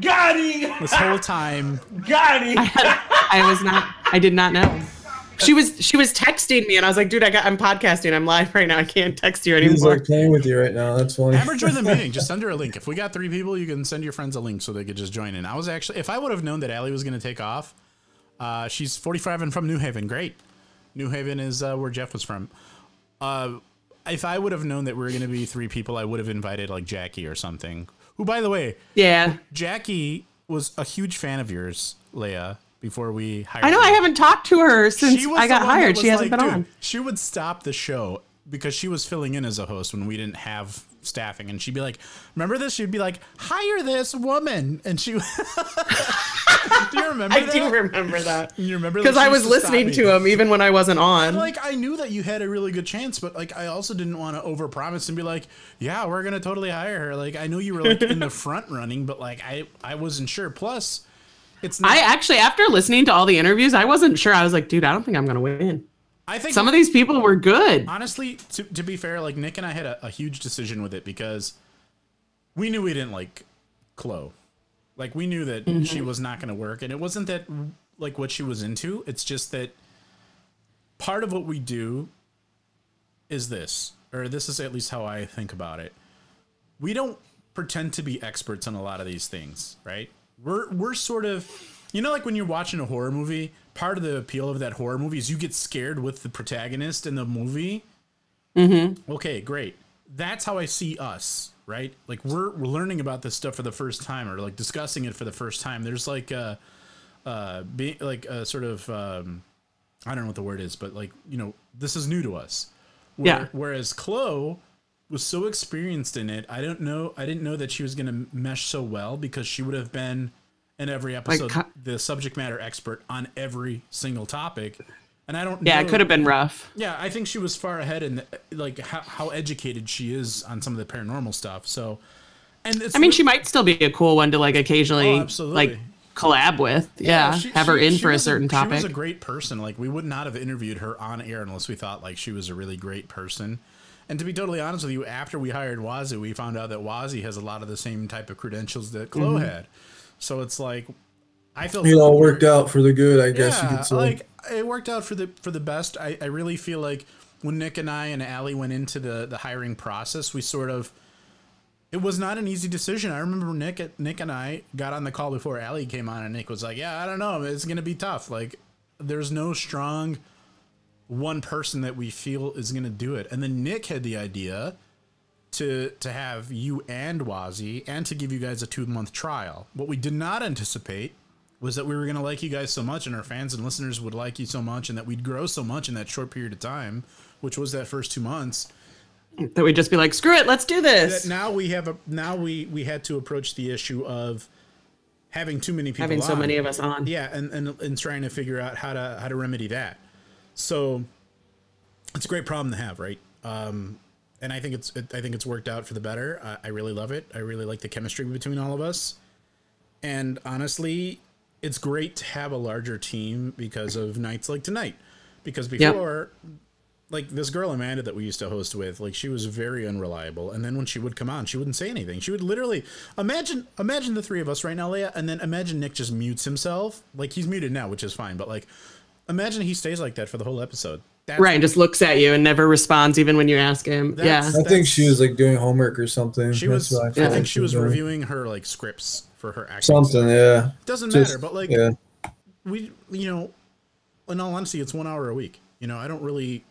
Got him! This whole time, Got him! I was not. I did not know. She was. She was texting me, and I was like, "Dude, I got. I'm podcasting. I'm live right now. I can't text you He's anymore." like playing with you right now. That's funny. Amber join the meeting. Just send her a link. If we got three people, you can send your friends a link so they could just join in. I was actually, if I would have known that Allie was going to take off, uh, she's 45 and from New Haven. Great. New Haven is uh, where Jeff was from. Uh, if I would have known that we were going to be three people, I would have invited like Jackie or something. Who, by the way, yeah, Jackie was a huge fan of yours, Leia. Before we hired, I know. her. I haven't talked to her since I got hired. She hasn't like, been dude, on. She would stop the show because she was filling in as a host when we didn't have staffing, and she'd be like, "Remember this?" She'd be like, "Hire this woman," and she. do you remember? I that? do remember that You remember because I was to listening to him even when I wasn't on. Like I knew that you had a really good chance, but like I also didn't want to overpromise and be like, "Yeah, we're gonna totally hire her." Like I knew you were like in the front running, but like I I wasn't sure. Plus, it's not. I actually, after listening to all the interviews, I wasn't sure. I was like, dude, I don't think I'm gonna win. I think Some of these people were good. honestly, to, to be fair, like Nick and I had a, a huge decision with it because we knew we didn't like Chloe. Like we knew that Mm-hmm. she was not going to work, and it wasn't that like what she was into. It's just that part of what we do is this, or this is at least how I think about it. We don't pretend to be experts on a lot of these things, right? We're we're sort of you know like when you're watching a horror movie, part of the appeal of that horror movie is you get scared with the protagonist in the movie. Mm-hmm. Okay, great. That's how I see us, right? Like we're we're learning about this stuff for the first time or like discussing it for the first time. There's like a uh being like a sort of um I don't know what the word is, but like, you know, this is new to us. Where, Yeah. Whereas Chloe was so experienced in it, I don't know. I didn't know that she was going to mesh so well because she would have been in every episode cu- the subject matter expert on every single topic. And I don't. Yeah, know, it could have been rough. Yeah, I think she was far ahead in the, like how, how educated she is on some of the paranormal stuff. So, and it's I mean, she might still be a cool one to like occasionally Oh, like collab with. Yeah, she- have her she- in she for a certain She was topic. a great person. Like we would not have interviewed her on air unless we thought like she was a really great person. And to be totally honest with you, after we hired Wazzy, we found out that Wazzy has a lot of the same type of credentials that Chloe Mm-hmm. had. So it's like I feel It all worked out for the good, I guess you yeah, could say. like it worked out for the for the best. I, I really feel like when Nick and I and Allie went into the the hiring process, we sort of it was not an easy decision. I remember Nick Nick and I got on the call before Allie came on, and Nick was like, "Yeah, I don't know, it's gonna be tough. Like, there's no strong one person that we feel is gonna do it." And then Nick had the idea to to have you and Wazi and to give you guys a two month trial. What we did not anticipate was that we were going to like you guys so much and our fans and listeners would like you so much and that we'd grow so much in that short period of time, which was that first two months. that we'd just be like, screw it, let's do this. Now we have a now we we had to approach the issue of having too many people Having so many of us on. Yeah, and, and and trying to figure out how to how to remedy that. So it's a great problem to have, right? Um, and I think it's it, I think it's worked out for the better. I, I really love it. I really like the chemistry between all of us. And honestly, it's great to have a larger team because of nights like tonight. Because Yep. before, like this girl Amanda that we used to host with, like she was very unreliable. And then when she would come on, she wouldn't say anything. She would literally imagine imagine the three of us right now, Leia, and then imagine Nick just mutes himself. Like he's muted now, which is fine, but like imagine he stays like that for the whole episode. That's right, and just looks at you and never responds even when you ask him. yeah. I think she was like doing homework or something. She That's was. what I, think she was doing. reviewing her like scripts for her acting. something. Yeah, Doesn't Just- matter, but like yeah. we, you know, in all honesty, it's one hour a week. You know, I don't really.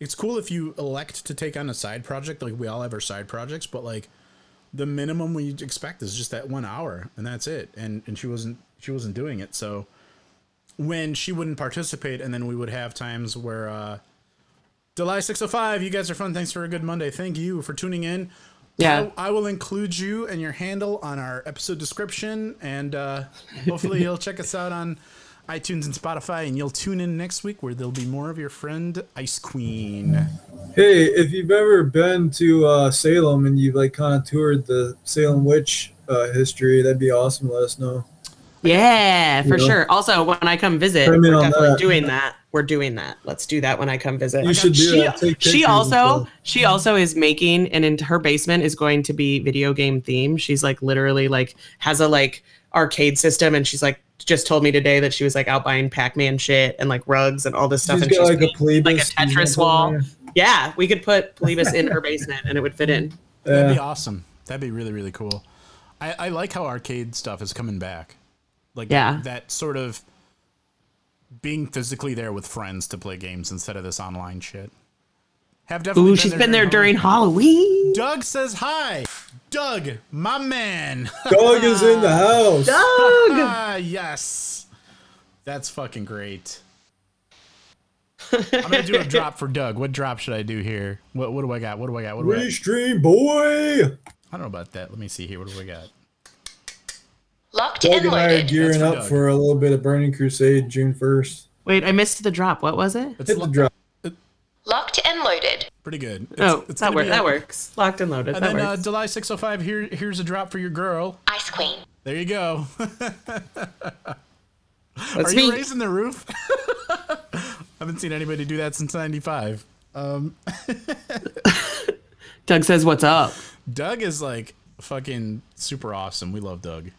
It's cool if you elect to take on a side project. Like we all have our side projects, but like the minimum we expect is just that one hour, and that's it. And and she wasn't she wasn't doing it. So when she wouldn't participate, and then we would have times where. uh July 605, you guys are fun. Thanks for a good Monday. Thank you for tuning in. Yeah. I, I will include you and your handle on our episode description, and uh, hopefully you'll check us out on iTunes and Spotify, and you'll tune in next week where there'll be more of your friend Ice Queen. Hey, if you've ever been to uh, Salem and you've like kind of toured the Salem witch uh, history, that'd be awesome. Let us know. Yeah, for Yeah. sure. Also, when I come visit, Chime in we're definitely that. doing that. We're doing that. Let's do that when I come visit. You should do she, that. Take she also she also is making and in her basement is going to be video game theme. She's like literally like has a like arcade system and she's like just told me today that she was like out buying Pac-Man shit and like rugs and all this stuff. She's and got like a making, Polybius. like a Tetris wall. Yeah, we could put Polybius in her basement and it would fit in. That'd be awesome. That'd be really, really cool. I, I like how arcade stuff is coming back. Like Yeah. that sort of being physically there with friends to play games instead of this online shit. Have definitely Ooh, she's been there during Halloween. Doug says hi. Doug, my man. Dog is in the house. Doug. Ah, yes. That's fucking great. I'm gonna do a drop for Doug. What drop should I do here? What what do I got? What do I got? What do I got? Restream boy. I don't know about that. Let me see here. What do I got? Locked Doug and and I are loaded. gearing for up Doug. for a little bit of Burning Crusade June 1st. Wait, I missed the drop. What was it? It's Hit the lo- drop. Locked and loaded. pretty good. It's, oh, it's that, gonna work, that works. Locked and loaded. And that then uh. July 605. Here, here's a drop for your girl. Ice Queen. There you go. That's Are me. you raising the roof? I haven't seen anybody do that since '95. Um, Doug says, "What's up?" Doug is like fucking super awesome. We love Doug.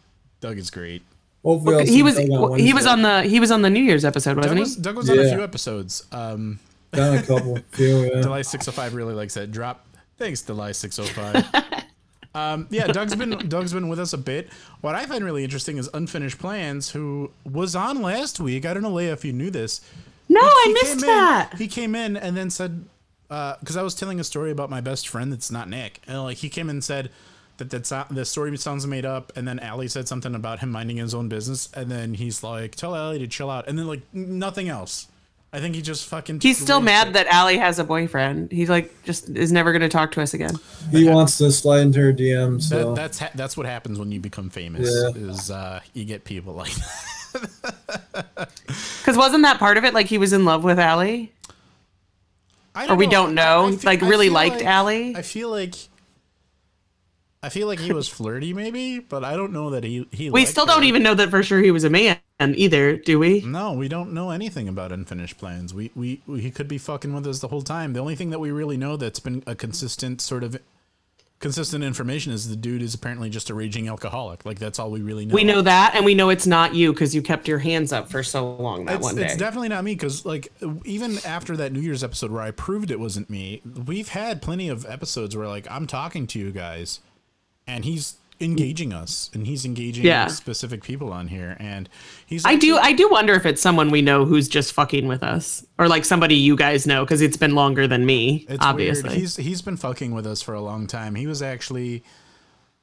Doug is great. Hopefully, I'll he was on he was on the he was on the New Year's episode, Doug wasn't was, he? Doug was on a few episodes. Um, Down a couple. Few, yeah. July 605 really likes that drop. Thanks, July 605. um, yeah, Doug's been Doug's been with us a bit. What I find really interesting is Unfinished Plans, who was on last week. I don't know, Leia, if you knew this. No, I He missed came in- that. he came in and then said, because I was telling a story about my best friend that's not Nick, and like he came in and said that that's not, the story sounds made up, and then Allie said something about him minding his own business, and then he's like, tell Allie to chill out, and then like nothing else. I think he just fucking. He's still mad it. that Allie has a boyfriend. He's like, just is never going to talk to us again. He wants to slide into her DM. So That, that's ha- that's what happens when you become famous. Yeah. Is uh, you get people like Because wasn't that part of it? Like he was in love with Allie, I or we know. don't know. I- I feel- like really liked like- Allie. I feel like I feel like he was flirty, maybe, but I don't know that he he. we still don't even know that for sure he was a man either, do we? No, we don't know anything about unfinished plans. We, we we he could be fucking with us the whole time. The only thing that we really know that's been a consistent sort of consistent information is the dude is apparently just a raging alcoholic. Like that's all we really know. We know that, and we know it's not you because you kept your hands up for so long that it's, one day. it's definitely not me because like even after that New Year's episode where I proved it wasn't me, we've had plenty of episodes where like I'm talking to you guys, and he's engaging us, and he's engaging Yeah. specific people on here, and he's. I do. I do wonder if it's someone we know who's just fucking with us, or like somebody you guys know because it's been longer than me. It's obviously, weird. He's he's been fucking with us for a long time. He was actually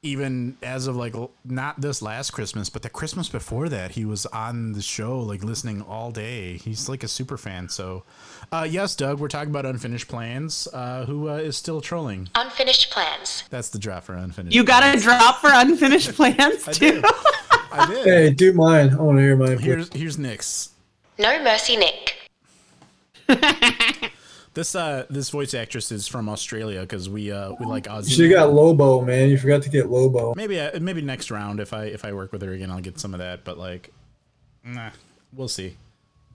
even as of like not this last Christmas, but the Christmas before that, he was on the show like listening all day. He's like a super fan. So, uh, yes, Doug, we're talking about unfinished plans. Uh, who uh, is still trolling? Unfinished plans. That's the drop for unfinished. you got a Plans. drop for unfinished plans I too. did. I did. hey, do mine. I want to hear mine. please. Here's here's Nick's. No mercy, Nick. This uh this voice actress is from Australia because we uh we like Aussie. She got Lobo, man. You forgot to get Lobo. Maybe uh, maybe next round if I if I work with her again I'll get some of that. But like, nah, we'll see.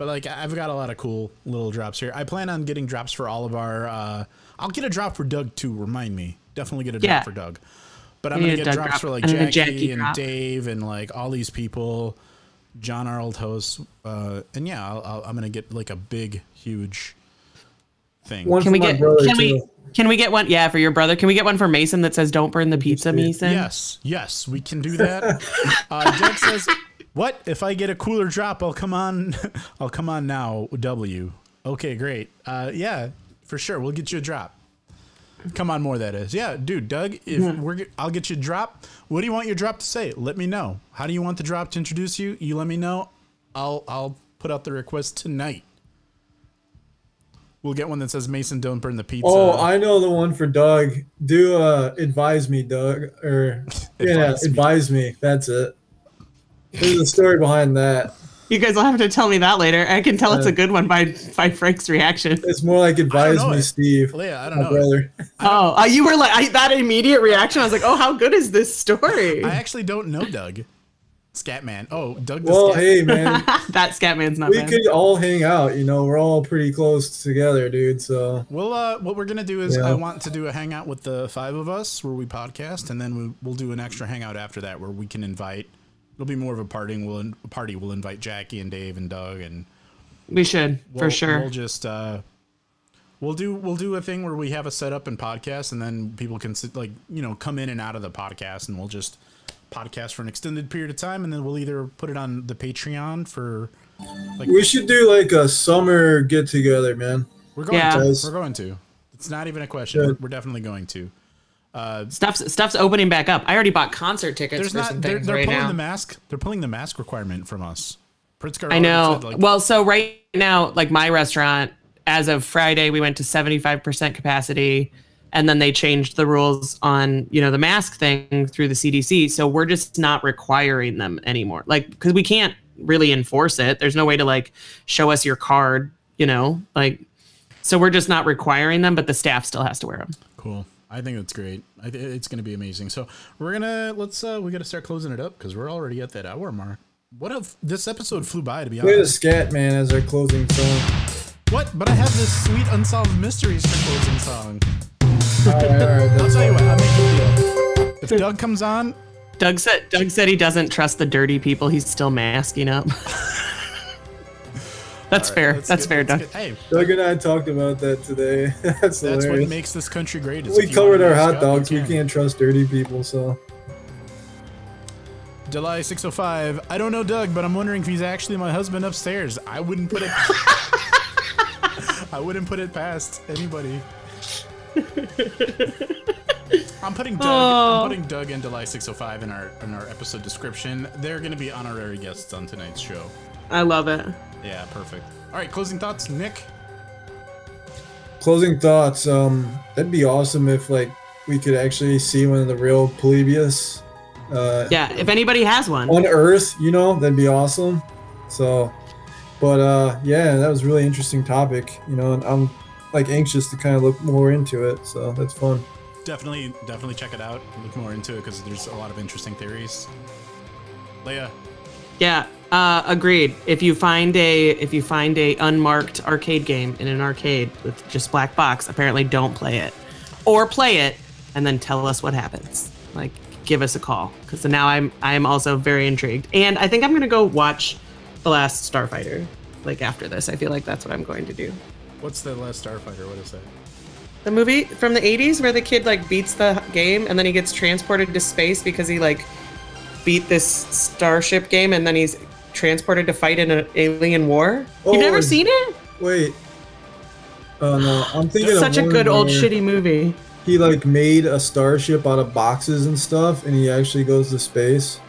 But like I've got a lot of cool little drops here. I plan on getting drops for all of our. uh I'll get a drop for Doug too. Remind me. Definitely get a drop Yeah. for Doug. But I'm We gonna get Doug drops drop for like and Jackie, Jackie and drop. Dave and like all these people. John Arnold old host. Uh, and yeah, I'll, I'll, I'm gonna get like a big, huge thing. One Can we get? brother Can we? Can we get one? Yeah, for your brother. Can we get one for Mason that says "Don't burn the pizza, Mason"? Yes, yes, we can do that. uh, Doug says, "What if I get a cooler drop? I'll come on. I'll come on now. W. Okay, great. Uh, yeah, for sure. We'll get you a drop. Come on, more that is. Yeah, dude, Doug. If we're, I'll get you a drop. What do you want your drop to say? Let me know. How do you want the drop to introduce you? You let me know. I'll I'll put out the request tonight. We'll get one that says Mason, don't burn the pizza. Oh, I know the one for Doug. Do uh advise me, Doug, or yeah, Advise advise me. me. That's it. There's a story behind that. You guys will have to tell me that later. I can tell it's a good one by by Frank's reaction. It's more like advise me, it. Steve. Leah, I don't my know. brother. Oh, uh, you were like I, that immediate reaction. I was like, oh, how good is this story? I actually don't know Doug. Scatman. Oh, Doug the Well, Scat. hey man, that Scatman's not we bad. could all hang out. You know, we're all pretty close together, dude. So Well, uh, what we're gonna do is Yeah. I want to do a hangout with the five of us where we podcast, and then we, we'll do an extra hangout after that where we can invite. It'll be more of a partying. We'll in, party. We'll invite Jackie and Dave and Doug, and we should we'll, for sure. We'll just uh, we'll do we'll do a thing where we have a setup and podcast, and then people can sit, like you know come in and out of the podcast, and we'll just podcast for an extended period of time, and then we'll either put it on the Patreon for like we should do like a summer get together, man. we're going Yeah. to we're going to. It's not even a question. Good. We're, we're definitely going to. Uh, stuff's stuff's opening back up. I already bought concert tickets There's for not. some They're, things they're right pulling now. the mask. They're pulling the mask requirement from us. Pritzker I know. said, like, well, so right now, like my restaurant, as of Friday, we went to 75% capacity. And then they changed the rules on, you know, the mask thing through the CDC. So we're just not requiring them anymore. Like, because we can't really enforce it. There's no way to like show us your card, you know, like, so we're just not requiring them, but the staff still has to wear them. cool. I think that's great. I th- it's going to be amazing. So we're gonna let's uh we got to start closing it up because we're already at that hour mark. What if this episode flew by? To be honest, We had a honest, scat man as our closing song. what? But I have this sweet unsolved mysteries for closing song. All right, all right. I'll tell you what. I'll make a deal. If Doug comes on, Doug said Doug said he doesn't trust the dirty people. He's still masking up. that's fair. let's That's get- fair, Doug. Hey, Doug and I talked about that today. That's, that's what makes this country great. is we covered our hot up, you dogs. We can. can't trust dirty people, so July 605. I don't know Doug, but I'm wondering if he's actually my husband upstairs. I wouldn't put it. I wouldn't put it past anybody. I'm putting Doug. Oh. I'm putting Doug and July 605 in our in our episode description. They're going to be honorary guests on tonight's show. I love it. Yeah, perfect. All right, closing thoughts, Nick. closing thoughts. Um, that'd be awesome if like we could actually see one of the real Polybius uh, Yeah, if anybody has one. on Earth. You know, that'd be awesome. So, but uh, yeah, that was a really interesting topic. You know, and I'm like anxious to kind of look more into it. So that's fun. Definitely, definitely check it out. Look more into it because there's a lot of interesting theories. Leia, Yeah, uh, agreed. If you find a if you find a unmarked arcade game in an arcade with just black box, apparently don't play it, or play it and then tell us what happens. Like, give us a call because now I'm I'm also very intrigued, and I think I'm gonna go watch the last Starfighter. Like after this, I feel like that's what I'm going to do. what's the last Starfighter? What is that? The movie from the 80s where the kid like beats the game and then he gets transported to space because he like beat this starship game and then he's transported to fight in an alien war. Oh, You've never seen it? Wait. Oh no, I'm thinking Such a good old shitty movie. He like made a starship out of boxes and stuff, and he actually goes to space.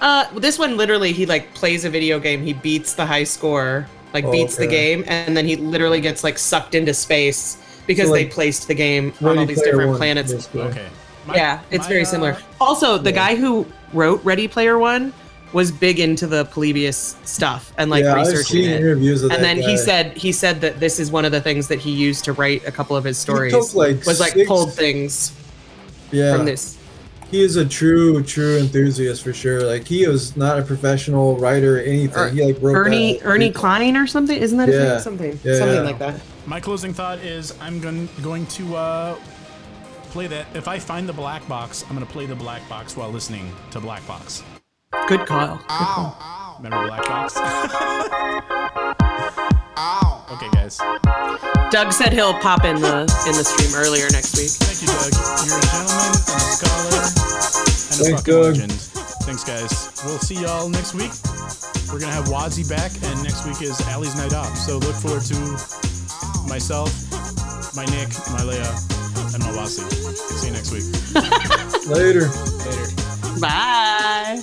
Uh, this one literally he like plays a video game. He beats the high score, like Oh, beats the game, and then he literally gets like sucked into space because So, they placed the game on all these different One, planets. basically. Okay. My- yeah, it's my, very uh, similar. Also, the yeah. guy who wrote Ready Player One was big into the Polybius stuff and like yeah, I've researching seen it. interviews of And that then he said he said that this is one of the things that he used to write a couple of his stories. took, like, was like six- pulled things yeah, from this. he is a true, true enthusiast for sure. Like he was not a professional writer or anything. Er- he like wrote Ernie that. Ernie Cline or something? Isn't that his Yeah. name? Something Yeah, something yeah. like that. My closing thought is I'm going going to uh, play that. If I find the black box, I'm going to play the black box while listening to Black Box. Good call. Remember Black Box? okay, guys. Doug said he'll pop in the in the stream earlier next week. Thank you, Doug. You're a gentleman and a scholar and a Thanks, fucking Doug. legend. Thanks, guys. We'll see y'all next week. We're gonna have Wazzy back, and next week is Ali's night off. So look forward to myself, my Nick, my Leah, and my Wazzy. See you next week. Later. Later. Bye.